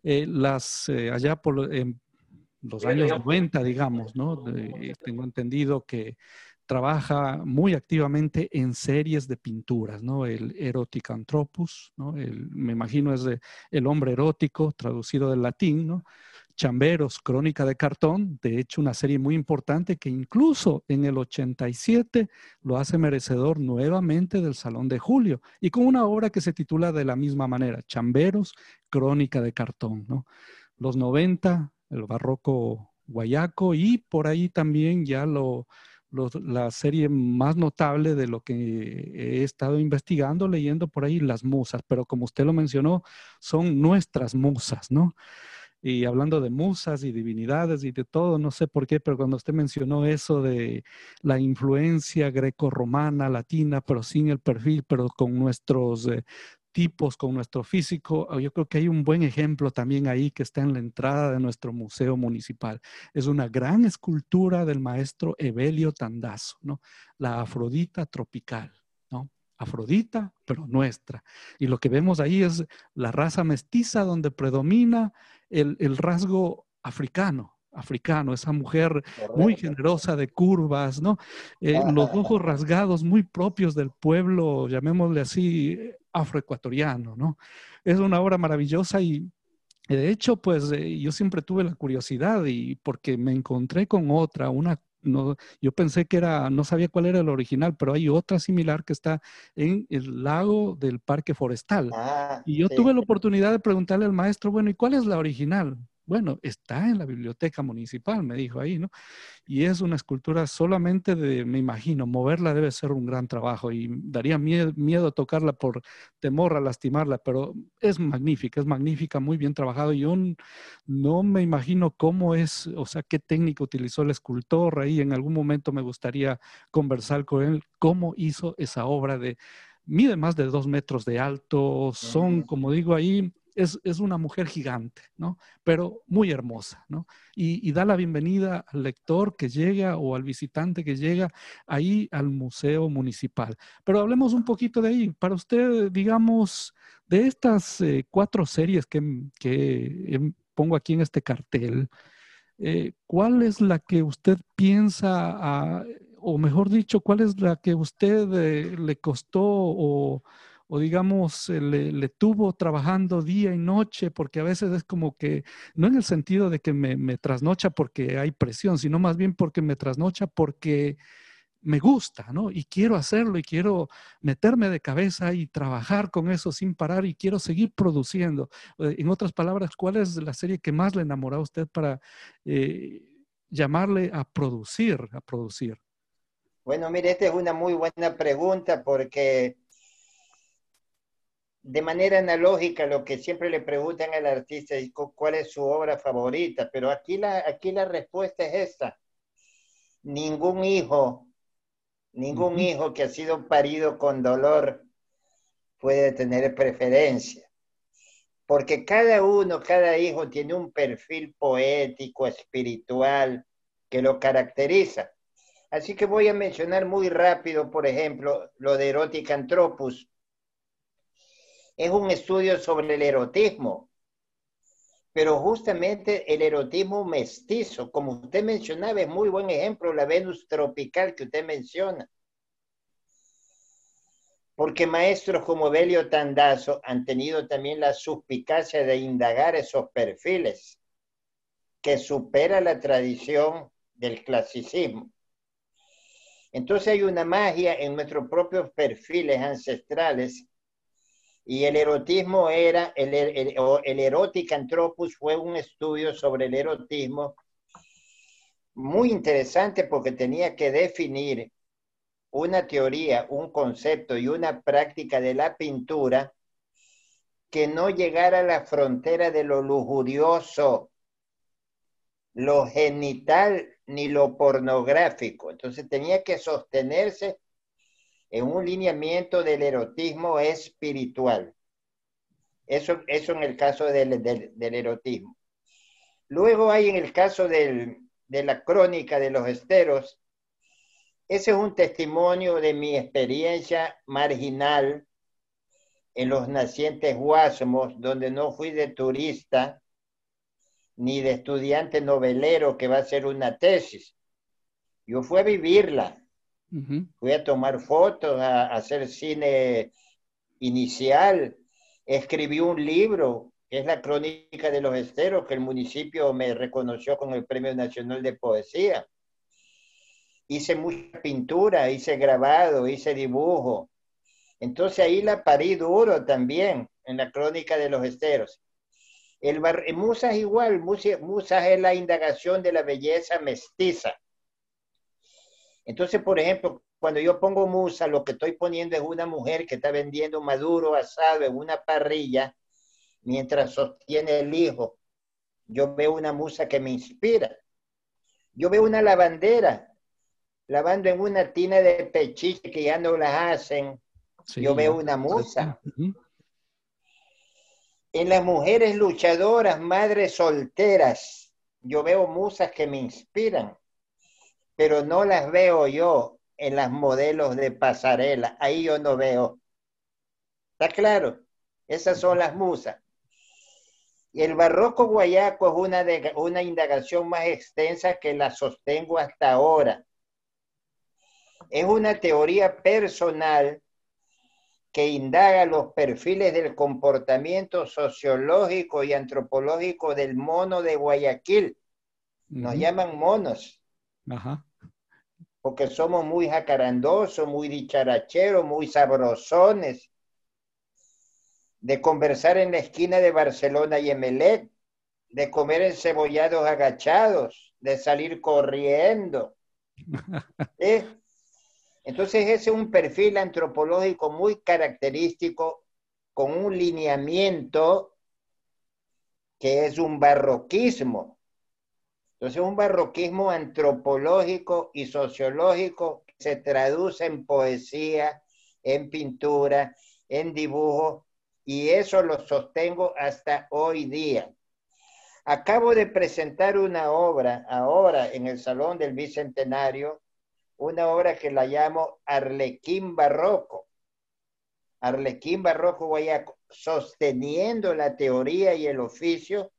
Eh, las, eh, allá por los años 90, digamos, ¿no? tengo entendido que trabaja muy activamente en series de pinturas, ¿no? El Erotic Anthropus, ¿no? El, me imagino es de El hombre erótico, traducido del latín, ¿no? Chamberos, Crónica de Cartón, de hecho una serie muy importante que incluso en el 87 lo hace merecedor nuevamente del Salón de Julio y con una obra que se titula de la misma manera, Chamberos, Crónica de Cartón, ¿no? Los 90, el barroco guayaco y por ahí también ya lo, la serie más notable de lo que he estado investigando, leyendo por ahí, las musas, pero como usted lo mencionó, son nuestras musas, ¿no? Y hablando de musas y divinidades y de todo, no sé por qué, pero cuando usted mencionó eso de la influencia greco-romana, latina, pero sin el perfil, pero con nuestros eh, tipos, con nuestro físico, ah, yo creo que hay un buen ejemplo también ahí que está en la entrada de nuestro museo municipal. Es una gran escultura del maestro Evelio Tandazo, ¿no? La Afrodita tropical. Afrodita, pero nuestra. Y lo que vemos ahí es la raza mestiza donde predomina el, rasgo africano, africano, esa mujer muy generosa de curvas, ¿no? Eh, los ojos rasgados muy propios del pueblo, llamémosle así, afroecuatoriano, ¿no? Es una obra maravillosa y de hecho, pues eh, yo siempre tuve la curiosidad y porque me encontré con otra, una no, yo pensé que era, no sabía cuál era el original, pero hay otra similar que está en el lago del Parque Forestal. Ah, y yo tuve la oportunidad de preguntarle al maestro, bueno, ¿y cuál es la original? Bueno, está en la biblioteca municipal, me dijo ahí, ¿no? Y es una escultura solamente de, me imagino, moverla debe ser un gran trabajo y daría miedo, tocarla por temor a lastimarla, pero es magnífica, es magnífica, muy bien trabajado. Yo no me imagino cómo es, o sea, qué técnica utilizó el escultor ahí. En algún momento me gustaría conversar con él cómo hizo esa obra de mide más de dos metros de alto, son, como digo ahí, es, una mujer gigante, ¿no? Pero muy hermosa, ¿no? Y, da la bienvenida al lector que llega o al visitante que llega ahí al Museo Municipal. Pero hablemos un poquito de ahí. Para usted, digamos, de estas eh, cuatro series que, que, pongo aquí en este cartel, eh, ¿cuál es la que usted piensa, o mejor dicho, cuál es la que usted eh, le costó o o digamos, eh, le, tuvo trabajando día y noche, porque a veces es como que, no en el sentido de que me, trasnocha porque hay presión, sino más bien porque me trasnocha porque me gusta, ¿no? Y quiero hacerlo y quiero meterme de cabeza y trabajar con eso sin parar y quiero seguir produciendo. Eh, en otras palabras, ¿cuál es la serie que más le enamoró a usted para eh, llamarle a producir, a producir? Bueno, mire, esta es una muy buena pregunta porque de manera analógica lo que siempre le preguntan al artista es cuál es su obra favorita, pero aquí la, aquí la respuesta es esta. Ningún hijo, ningún hijo que ha sido parido con dolor puede tener preferencia, porque cada uno, cada hijo tiene un perfil poético, espiritual, que lo caracteriza. Así que voy a mencionar muy rápido, por ejemplo, lo de Erotic Anthropus, es un estudio sobre el erotismo, pero justamente el erotismo mestizo, como usted mencionaba, es muy buen ejemplo, la Venus tropical que usted menciona. Porque maestros como Belio Tandazo han tenido también la suspicacia de indagar esos perfiles que supera la tradición del clasicismo. Entonces hay una magia en nuestros propios perfiles ancestrales y el erotismo era, el, el, el Erotic Anthropus fue un estudio sobre el erotismo muy interesante porque tenía que definir una teoría, un concepto y una práctica de la pintura que no llegara a la frontera de lo lujurioso, lo genital ni lo pornográfico. Entonces tenía que sostenerse en un lineamiento del erotismo espiritual. Eso, eso en el caso del, erotismo. Luego hay en el caso de la crónica de los esteros, ese es un testimonio de mi experiencia marginal en los nacientes Guasmos, donde no fui de turista ni de estudiante novelero que va a hacer una tesis. Yo fui a vivirla, Fui a tomar fotos, a, hacer cine inicial. Escribí un libro, que es la crónica de los esteros, que el municipio me reconoció con el Premio Nacional de Poesía. Hice mucha pintura, hice grabado, hice dibujo. Entonces ahí la parí duro también, en la crónica de los esteros. El bar, Musa es igual, Musa es la indagación de la belleza mestiza entonces, por ejemplo, cuando yo pongo musa, lo que estoy poniendo es una mujer que está vendiendo maduro asado en una parrilla mientras sostiene el hijo. Yo veo una musa que me inspira. Yo veo una lavandera lavando en una tina de pechiche que ya no las hacen. yo veo una musa. En las mujeres luchadoras, madres solteras, yo veo musas que me inspiran pero no las veo yo en las modelos de pasarela. Ahí yo no veo. ¿Está claro? Esas son las musas. Y el barroco guayaco es una, de, una indagación más extensa que la sostengo hasta ahora. Es una teoría personal que indaga los perfiles del comportamiento sociológico y antropológico del mono de Guayaquil. Nos llaman monos. Ajá porque somos muy jacarandosos, muy dicharacheros, muy sabrosones, de conversar en la esquina de Barcelona y Emelec, de comer encebollados agachados, de salir corriendo. ¿Eh? Entonces ese es un perfil antropológico muy característico, con un lineamiento que es un barroquismo. Entonces, un barroquismo antropológico y sociológico que se traduce en poesía en pintura, en dibujo, y eso lo sostengo hasta hoy día. Acabo de presentar una obra ahora en el Salón del Bicentenario, una obra que la llamo Arlequín Barroco. Arlequín Barroco Guayaco, sosteniendo la teoría y el oficio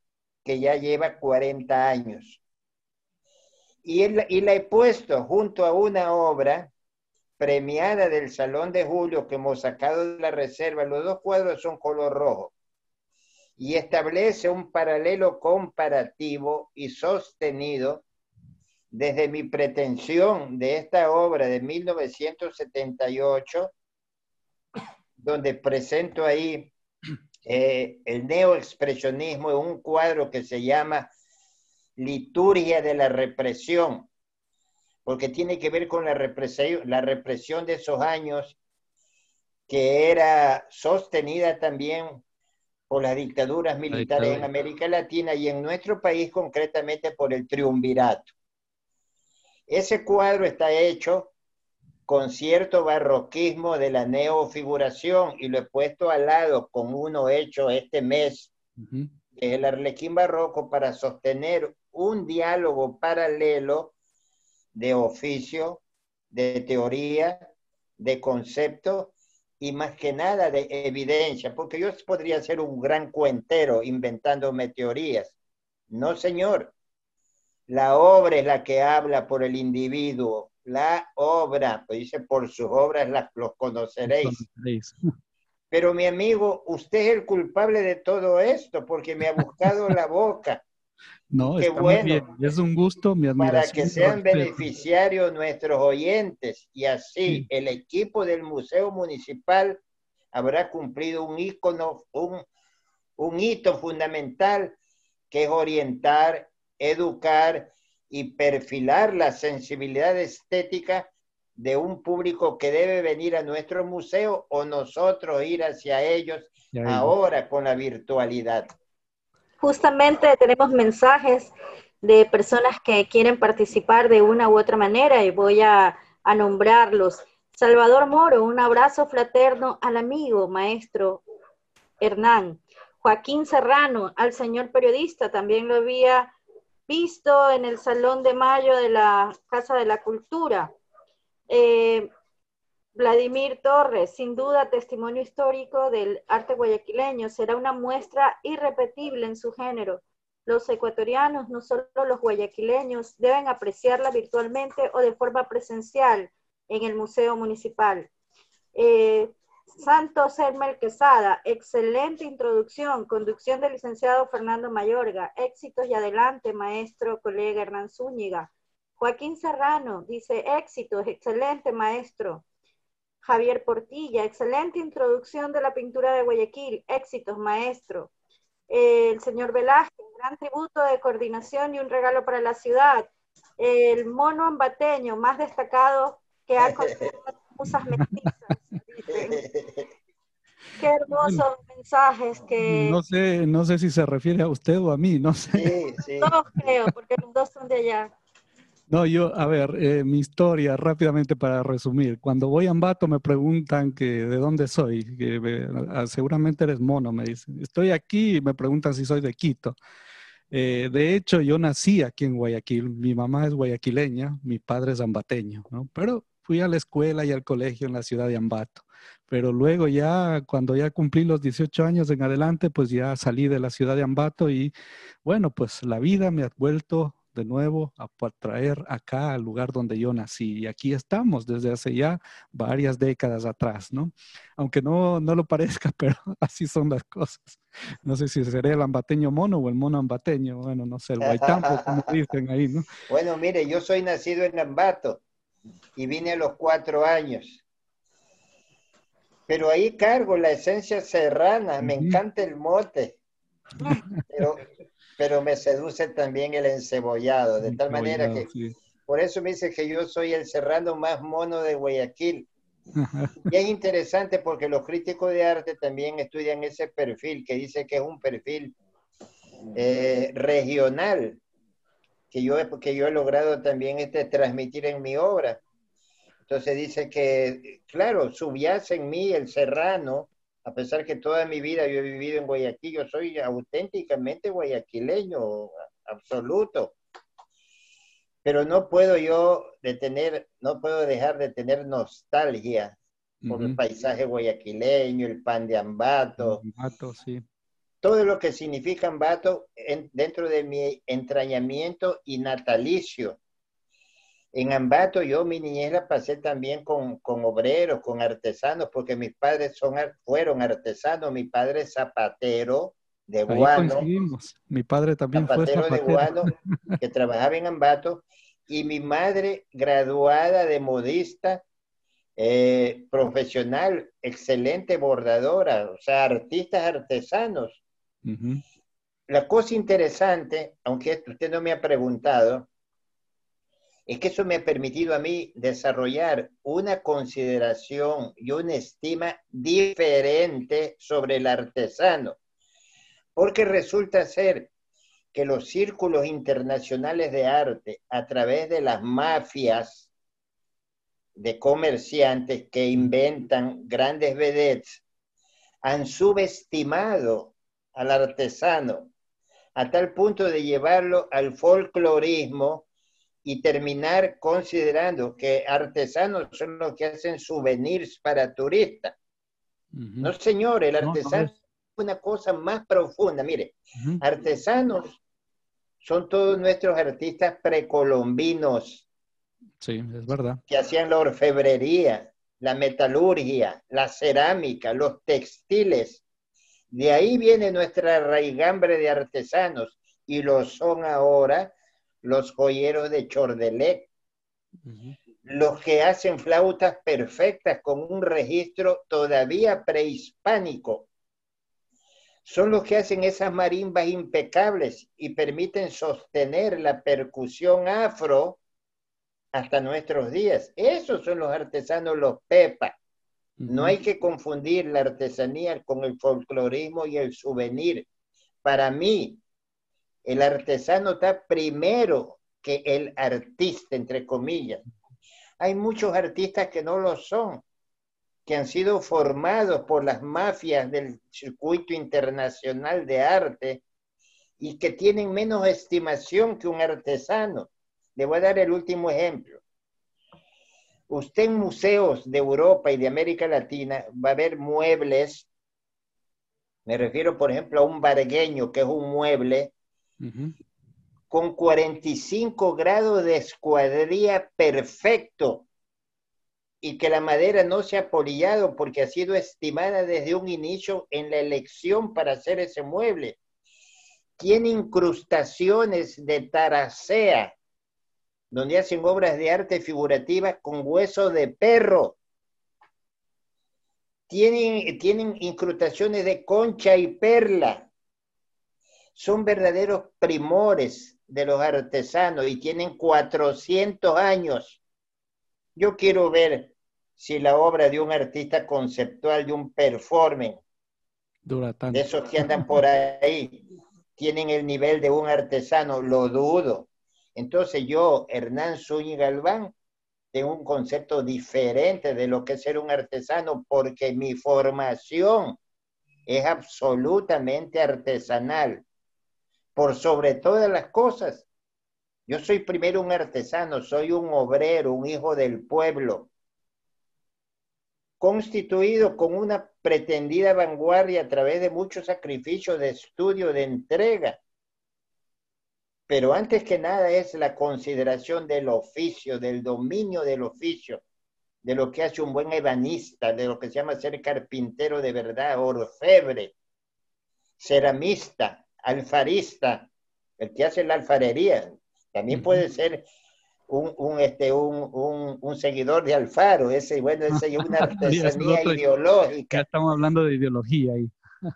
que ya lleva 40 años. Y, la he puesto junto a una obra premiada del Salón de Julio que hemos sacado de la reserva. Los dos cuadros son color rojo. Y establece un paralelo comparativo y sostenido desde mi pretensión de esta obra de 1978, donde presento ahí eh, el neoexpresionismo en un cuadro que se llama Liturgia de la Represión, porque tiene que ver con la represión, la represión de esos años que era sostenida también por las dictaduras militares en América Latina y en nuestro país concretamente por el triunvirato. Ese cuadro está hecho con cierto barroquismo de la neofiguración y lo he puesto al lado con uno hecho este mes, el Arlequín Barroco, para sostener un diálogo paralelo de oficio, de teoría, de concepto y más que nada de evidencia, porque yo podría ser un gran cuentero inventándome teorías. No, señor. La obra es la que habla por el individuo. La obra, pues dice, por sus obras los conoceréis. Pero mi amigo, usted es el culpable de todo esto porque me ha buscado la boca. No, Qué bueno. Es un gusto, mi admiración. Para que sean beneficiarios nuestros oyentes y así el equipo del Museo Municipal habrá cumplido un ícono, un, un hito fundamental que es orientar, educar y perfilar la sensibilidad estética de un público que debe venir a nuestro museo o nosotros ir hacia ellos ahora con la virtualidad justamente tenemos mensajes de personas que quieren participar de una u otra manera y voy a, nombrarlos. Salvador Moro, un abrazo fraterno al amigo maestro Hernán. Joaquín Serrano, al señor periodista, también lo había visto en el Salón de Mayo de la Casa de la Cultura. Eh, Vladimir Torres, sin duda testimonio histórico del arte guayaquileño, será una muestra irrepetible en su género. Los ecuatorianos, no solo los guayaquileños, deben apreciarla virtualmente o de forma presencial en el Museo Municipal. Eh, Santos Hermel Quesada, excelente introducción, conducción del licenciado Fernando Mayorga, éxitos y adelante, maestro, colega Hernán Zúñiga. Joaquín Serrano dice, éxitos, excelente, maestro. Javier Portilla, excelente introducción de la pintura de Guayaquil, éxitos, maestro. el señor Velázquez, gran tributo de coordinación y un regalo para la ciudad. El mono ambateño, más destacado que ha conseguido musas mestizas. Qué hermosos mensajes que... No sé, no sé si se refiere a usted o a mí, no sé. Sí, sí. No creo, porque los dos son de allá. No, yo, a ver, eh, mi historia rápidamente para resumir. Cuando voy a Ambato me preguntan que de dónde soy, que ah, seguramente eres mono, me dicen. Estoy aquí y me preguntan si soy de Quito. Eh, de hecho, yo nací aquí en Guayaquil. Mi mamá es guayaquileña, mi padre es ambateño, ¿no? Pero fui a la escuela y al colegio en la ciudad de Ambato. Pero luego ya, cuando ya cumplí los 18 años en adelante, pues ya salí de la ciudad de Ambato y bueno, pues la vida me ha vuelto de nuevo a traer acá al lugar donde yo nací. Y aquí estamos desde hace ya varias décadas atrás, ¿no? Aunque no, no lo parezca, pero así son las cosas. No sé si seré el ambateño mono o el mono ambateño, bueno, no sé, el guaitampo, como dicen ahí, ¿no? Bueno, mire, yo soy nacido en Ambato y vine a los cuatro años. Pero ahí cargo la esencia serrana, me encanta el mote. Pero pero me seduce también el encebollado, de tal manera que por eso me dice que yo soy el serrano más mono de Guayaquil. y es interesante porque los críticos de arte también estudian ese perfil, que dice que es un perfil eh, regional, que yo, que yo he logrado también este, transmitir en mi obra. Entonces dice que, claro, subyace en mí el serrano, a pesar que toda mi vida yo he vivido en Guayaquil, yo soy auténticamente guayaquileño, absoluto. Pero no puedo yo detener, no puedo dejar de tener nostalgia por el paisaje guayaquileño, el pan de Ambato. Ambato, sí. Todo lo que significa Ambato dentro de mi entrañamiento y natalicio. En Ambato yo mi niñez la pasé también con, con obreros, con artesanos, porque mis padres son, fueron artesanos, mi padre es zapatero de Guano. Mi padre también zapatero fue zapatero. de Guano, que trabajaba en Ambato, y mi madre graduada de modista, eh, profesional, excelente bordadora, o sea, artistas artesanos. La cosa interesante, aunque usted no me ha preguntado, es que eso me ha permitido a mí desarrollar una consideración y una estima diferente sobre el artesano, porque resulta ser que los círculos internacionales de arte, a través de las mafias de comerciantes que inventan grandes vedettes, han subestimado al artesano a tal punto de llevarlo al folclorismo y terminar considerando que artesanos son los que hacen souvenirs para turistas. No, señor, el artesano es una cosa más profunda. Mire, artesanos son todos nuestros artistas precolombinos. Sí, es verdad. Que hacían la orfebrería, la metalurgia, la cerámica, los textiles. De ahí viene nuestra raigambre de artesanos y lo son ahora los joyeros de Chordelec, los que hacen flautas perfectas con un registro todavía prehispánico. Son los que hacen esas marimbas impecables y permiten sostener la percusión afro hasta nuestros días. Esos son los artesanos, los pepa. No hay que confundir la artesanía con el folclorismo y el souvenir. Para mí, el artesano está primero que el artista, entre comillas. Hay muchos artistas que no lo son, que han sido formados por las mafias del circuito internacional de arte y que tienen menos estimación que un artesano. Le voy a dar el último ejemplo. Usted en museos de Europa y de América Latina va a ver muebles, me refiero por ejemplo a un bargueño, que es un mueble con 45 grados de escuadría perfecto y que la madera no se ha polillado porque ha sido estimada desde un inicio en la elección para hacer ese mueble. Tiene incrustaciones de taracea, donde hacen obras de arte figurativa con hueso de perro. Tienen, tienen incrustaciones de concha y perla son verdaderos primores de los artesanos y tienen 400 años. Yo quiero ver si la obra de un artista conceptual, de un performance, de esos que andan por ahí, tienen el nivel de un artesano, lo dudo. Entonces yo, Hernán Zúñiga Galván, tengo un concepto diferente de lo que es ser un artesano porque mi formación es absolutamente artesanal por sobre todas las cosas. Yo soy primero un artesano, soy un obrero, un hijo del pueblo, constituido con una pretendida vanguardia a través de muchos sacrificios de estudio, de entrega. Pero antes que nada es la consideración del oficio, del dominio del oficio, de lo que hace un buen ebanista, de lo que se llama ser carpintero de verdad, orfebre, ceramista, alfarista, el que hace la alfarería, también puede ser un, este, un, seguidor de Alfaro, ese, bueno, ese es una artesanía ideológica. Ya estamos hablando de ideología ahí.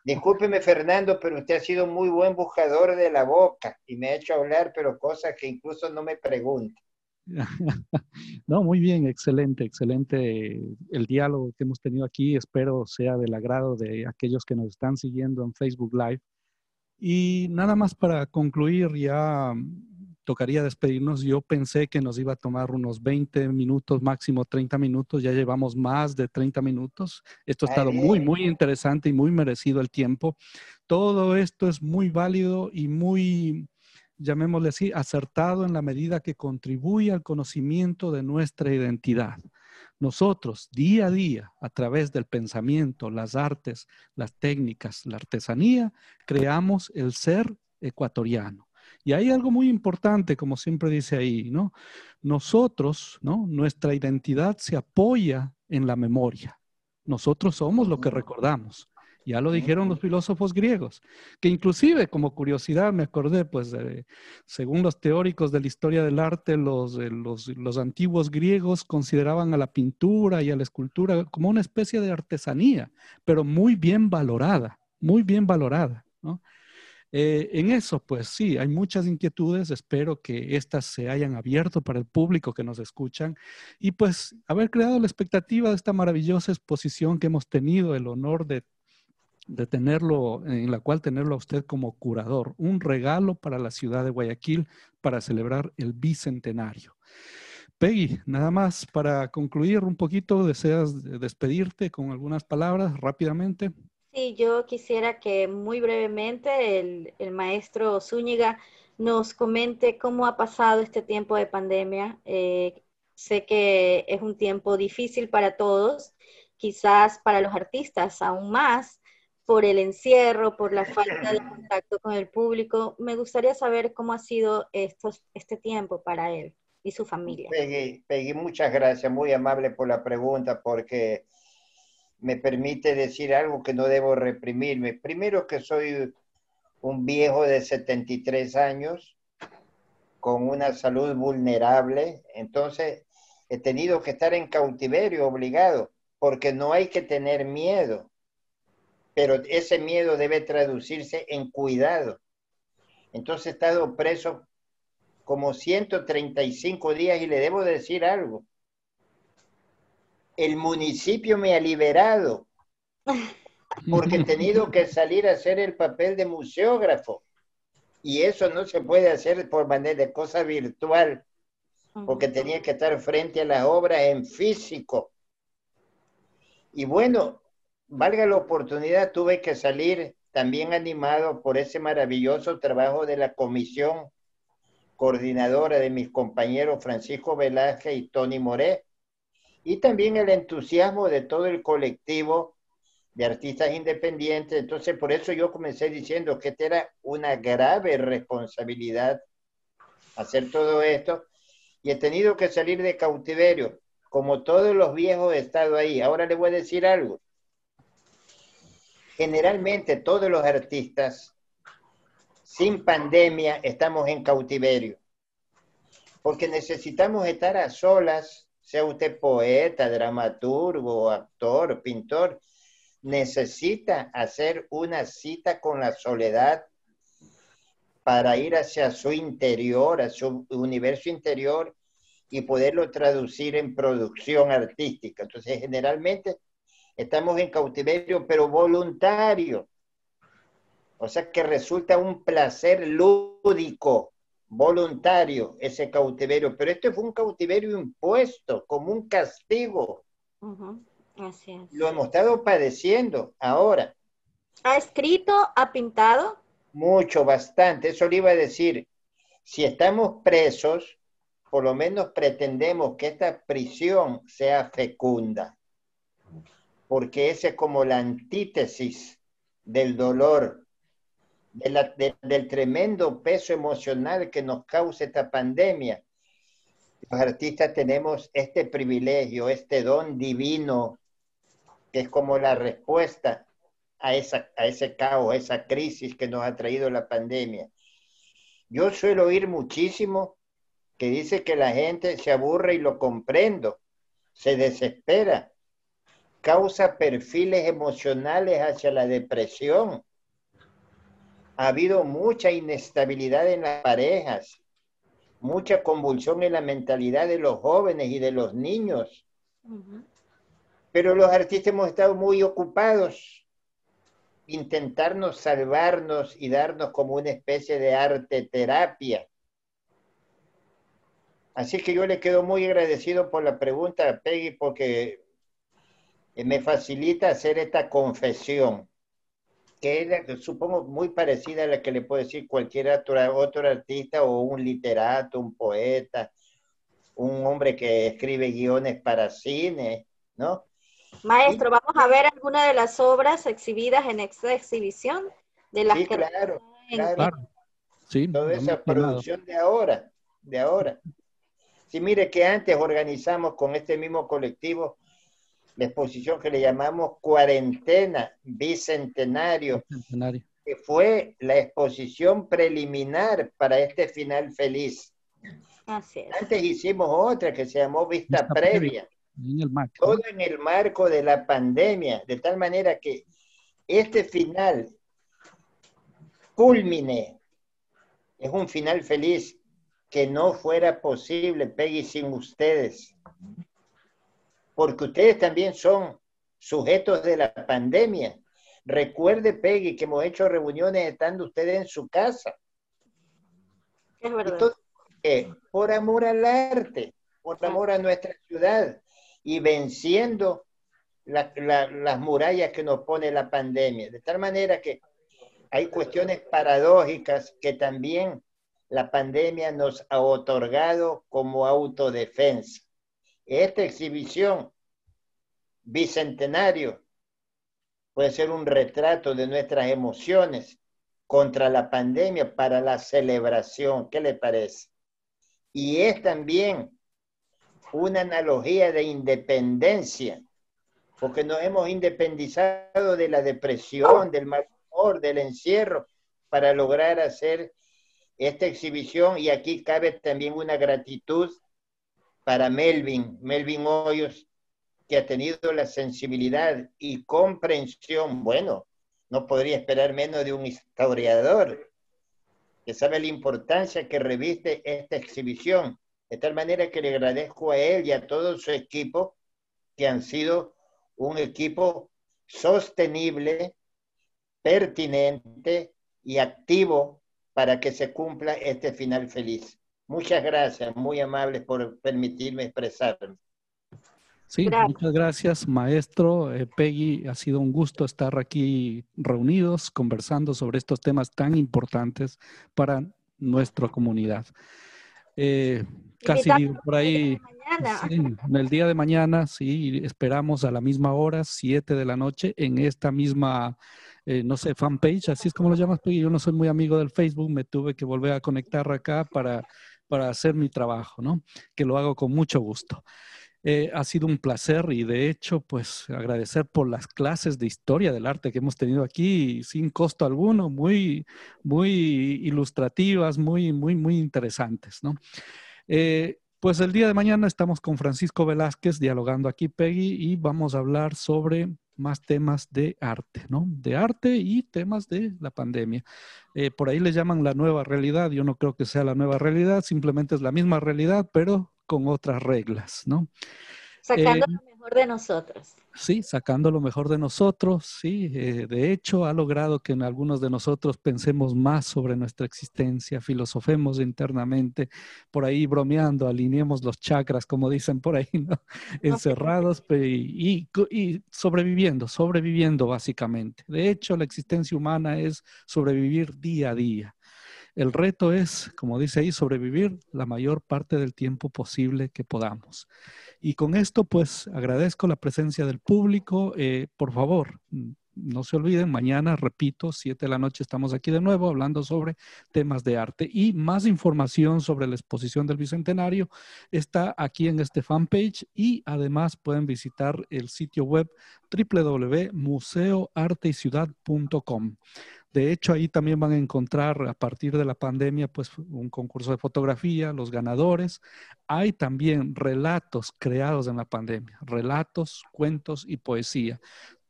Discúlpeme, Fernando, pero usted ha sido muy buen buscador de la boca y me ha hecho hablar, pero cosas que incluso no me pregunta. No, muy bien, excelente, excelente el diálogo que hemos tenido aquí. Espero sea del agrado de aquellos que nos están siguiendo en Facebook Live y nada más para concluir, ya tocaría despedirnos. Yo pensé que nos iba a tomar unos 20 minutos, máximo 30 minutos. Ya llevamos más de 30 minutos. Esto ha estado muy, muy interesante y muy merecido el tiempo. Todo esto es muy válido y muy, llamémosle así, acertado en la medida que contribuye al conocimiento de nuestra identidad. Nosotros, día a día, a través del pensamiento, las artes, las técnicas, la artesanía, creamos el ser ecuatoriano. Y hay algo muy importante, como siempre dice ahí, ¿no? Nosotros, ¿no? Nuestra identidad se apoya en la memoria. Nosotros somos lo que recordamos. Ya lo dijeron los filósofos griegos, que inclusive como curiosidad me acordé, pues según los teóricos de la historia del arte, los, eh, los, los, antiguos griegos consideraban a la pintura y a la escultura como una especie de artesanía, pero muy bien valorada, muy bien valorada. ¿no? Eh, en eso, pues sí, hay muchas inquietudes. Espero que estas se hayan abierto para el público que nos escuchan y pues haber creado la expectativa de esta maravillosa exposición que hemos tenido el honor de, de tenerlo, en la cual tenerlo a usted como curador. Un regalo para la ciudad de Guayaquil para celebrar el bicentenario. Peggy, nada más para concluir un poquito, ¿deseas despedirte con algunas palabras rápidamente? Sí, yo quisiera que muy brevemente el, maestro Zúñiga nos comente cómo ha pasado este tiempo de pandemia. Eh, sé que es un tiempo difícil para todos, quizás para los artistas aún más, por el encierro, por la falta de contacto con el público. Me gustaría saber cómo ha sido este tiempo para él y su familia. Peggy, muchas gracias, muy amable por la pregunta, porque me permite decir algo que no debo reprimirme. Primero que soy un viejo de 73 años con una salud vulnerable, entonces he tenido que estar en cautiverio obligado, porque no hay que tener miedo, pero ese miedo debe traducirse en cuidado. Entonces he estado preso como 135 días y le debo decir algo el municipio me ha liberado porque he tenido que salir a hacer el papel de museógrafo. Y eso no se puede hacer por manera de cosa virtual, porque tenía que estar frente a la obra en físico. Y bueno, valga la oportunidad, tuve que salir también animado por ese maravilloso trabajo de la comisión coordinadora de mis compañeros Francisco Velázquez y Tony Moré, y también el entusiasmo de todo el colectivo de artistas independientes. Entonces, por eso yo comencé diciendo que era una grave responsabilidad hacer todo esto y he tenido que salir de cautiverio, como todos los viejos he estado ahí. Ahora le voy a decir algo. Generalmente todos los artistas sin pandemia estamos en cautiverio, porque necesitamos estar a solas sea usted poeta, dramaturgo, actor, pintor, necesita hacer una cita con la soledad para ir hacia su interior, a su universo interior y poderlo traducir en producción artística. Entonces, generalmente estamos en cautiverio, pero voluntario. O sea que resulta un placer lúdico voluntario ese cautiverio, pero este fue un cautiverio impuesto como un castigo. Lo hemos estado padeciendo ahora. ¿Ha escrito? ¿Ha pintado? Mucho, bastante. Eso le iba a decir. Si estamos presos, por lo menos pretendemos que esta prisión sea fecunda, porque ese es como la antítesis del dolor del tremendo peso emocional que nos causa esta pandemia. Los artistas tenemos este privilegio, este don divino, que es como la respuesta a, esa, a ese caos, a esa crisis que nos ha traído la pandemia. Yo suelo oír muchísimo que dice que la gente se aburre y lo comprendo, se desespera, causa perfiles emocionales hacia la depresión, ha habido mucha inestabilidad en las parejas, mucha convulsión en la mentalidad de los jóvenes y de los niños. Pero los artistas hemos estado muy ocupados intentarnos salvarnos y darnos como una especie de arte terapia. Así que yo le quedo muy agradecido por la pregunta, Peggy, porque me facilita hacer esta confesión, que es, supongo, muy parecida a la que le puede decir cualquier otro, otro artista o un literato, un poeta, un hombre que escribe guiones para cine, ¿no? Maestro, vamos a ver algunas de las obras exhibidas en esta exhibición de las sí, que claro, claro. Sí, Toda esa producción de ahora, de ahora. Sí, mire que antes organizamos con este mismo colectivo la exposición que le llamamos Cuarentena Bicentenario, Bicentenario. que fue la exposición preliminar para este final feliz. Antes hicimos otra que se llamó Vista, Previa. Todo en el marco de la pandemia, de tal manera que este final culmine es un final feliz que no fuera posible, Peggy, sin ustedes. Porque ustedes también son sujetos de la pandemia. Recuerde, Peggy, que hemos hecho reuniones estando ustedes en su casa. Es verdad por amor al arte, por amor a nuestra ciudad y venciendo las murallas que nos pone la pandemia. De tal manera que hay cuestiones paradójicas que también la pandemia nos ha otorgado como autodefensa. Esta exhibición bicentenario puede ser un retrato de nuestras emociones contra la pandemia para la celebración. ¿Qué le parece? y es también una analogía de independencia, porque nos hemos independizado de la depresión, del mal humor, del encierro, para lograr hacer esta exhibición. Y aquí cabe también una gratitud para Melvin, Melvin Hoyos, que ha tenido la sensibilidad y comprensión, bueno, no podría esperar menos de un historiador, que sabe la importancia que reviste esta exhibición, de tal manera que le agradezco a él y a todo su equipo, que han sido un equipo sostenible, pertinente y activo para que se cumpla este final feliz. Muchas gracias, muy amables por permitirme expresarme. Sí, muchas gracias, maestro. Eh, Peggy, ha sido un gusto estar aquí reunidos conversando sobre estos temas tan importantes para nuestra comunidad. Eh, casi por ahí, en el día de mañana, sí, esperamos a la misma hora, 7 de la noche, en esta misma, eh, no sé, fanpage, así es como lo llamas, Peggy. Yo no soy muy amigo del Facebook, me tuve que volver a conectar acá para, para hacer mi trabajo, ¿no? Que lo hago con mucho gusto. Eh, ha sido un placer y de hecho, pues agradecer por las clases de historia del arte que hemos tenido aquí sin costo alguno, muy, muy ilustrativas, muy, muy, muy interesantes, ¿no? Eh, pues el día de mañana estamos con Francisco Velázquez dialogando aquí, Peggy, y vamos a hablar sobre más temas de arte, ¿no? De arte y temas de la pandemia. Eh, por ahí le llaman la nueva realidad. Yo no creo que sea la nueva realidad, simplemente es la misma realidad, pero con otras reglas, ¿no? Sacando eh, mejor de nosotros. Sí, sacando lo mejor de nosotros, sí. Eh, de hecho, ha logrado que en algunos de nosotros pensemos más sobre nuestra existencia, filosofemos internamente, por ahí bromeando, alineemos los chakras, como dicen por ahí, ¿no? Encerrados y, y sobreviviendo, sobreviviendo básicamente. De hecho, la existencia humana es sobrevivir día a día. El reto es, como dice ahí, sobrevivir la mayor parte del tiempo posible que podamos. Y con esto, pues agradezco la presencia del público. Eh, por favor, no se olviden, mañana, repito, 7 de la noche estamos aquí de nuevo hablando sobre temas de arte y más información sobre la exposición del Bicentenario está aquí en este fanpage y además pueden visitar el sitio web www.museoarteyciudad.com. De hecho, ahí también van a encontrar a partir de la pandemia, pues un concurso de fotografía, los ganadores. Hay también relatos creados en la pandemia, relatos, cuentos y poesía.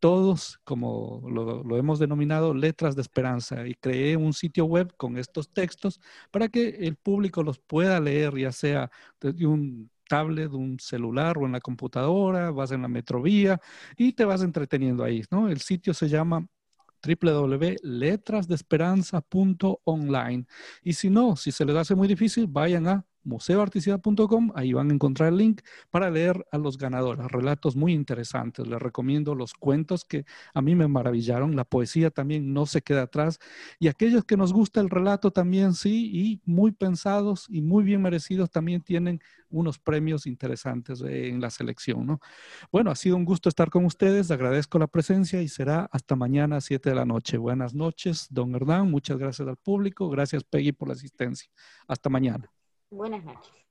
Todos, como lo, hemos denominado, letras de esperanza. Y creé un sitio web con estos textos para que el público los pueda leer, ya sea de un tablet, un celular o en la computadora, vas en la metrovía y te vas entreteniendo ahí, ¿no? El sitio se llama www.letrasdeesperanza.online. Y si no, si se les hace muy difícil, vayan a museoarticidad.com, ahí van a encontrar el link para leer a los ganadores, relatos muy interesantes. Les recomiendo los cuentos que a mí me maravillaron, la poesía también no se queda atrás y aquellos que nos gusta el relato también sí y muy pensados y muy bien merecidos también tienen unos premios interesantes en la selección, ¿no? Bueno, ha sido un gusto estar con ustedes, agradezco la presencia y será hasta mañana a 7 de la noche. Buenas noches, don Hernán, muchas gracias al público, gracias Peggy por la asistencia. Hasta mañana. Buenas noches.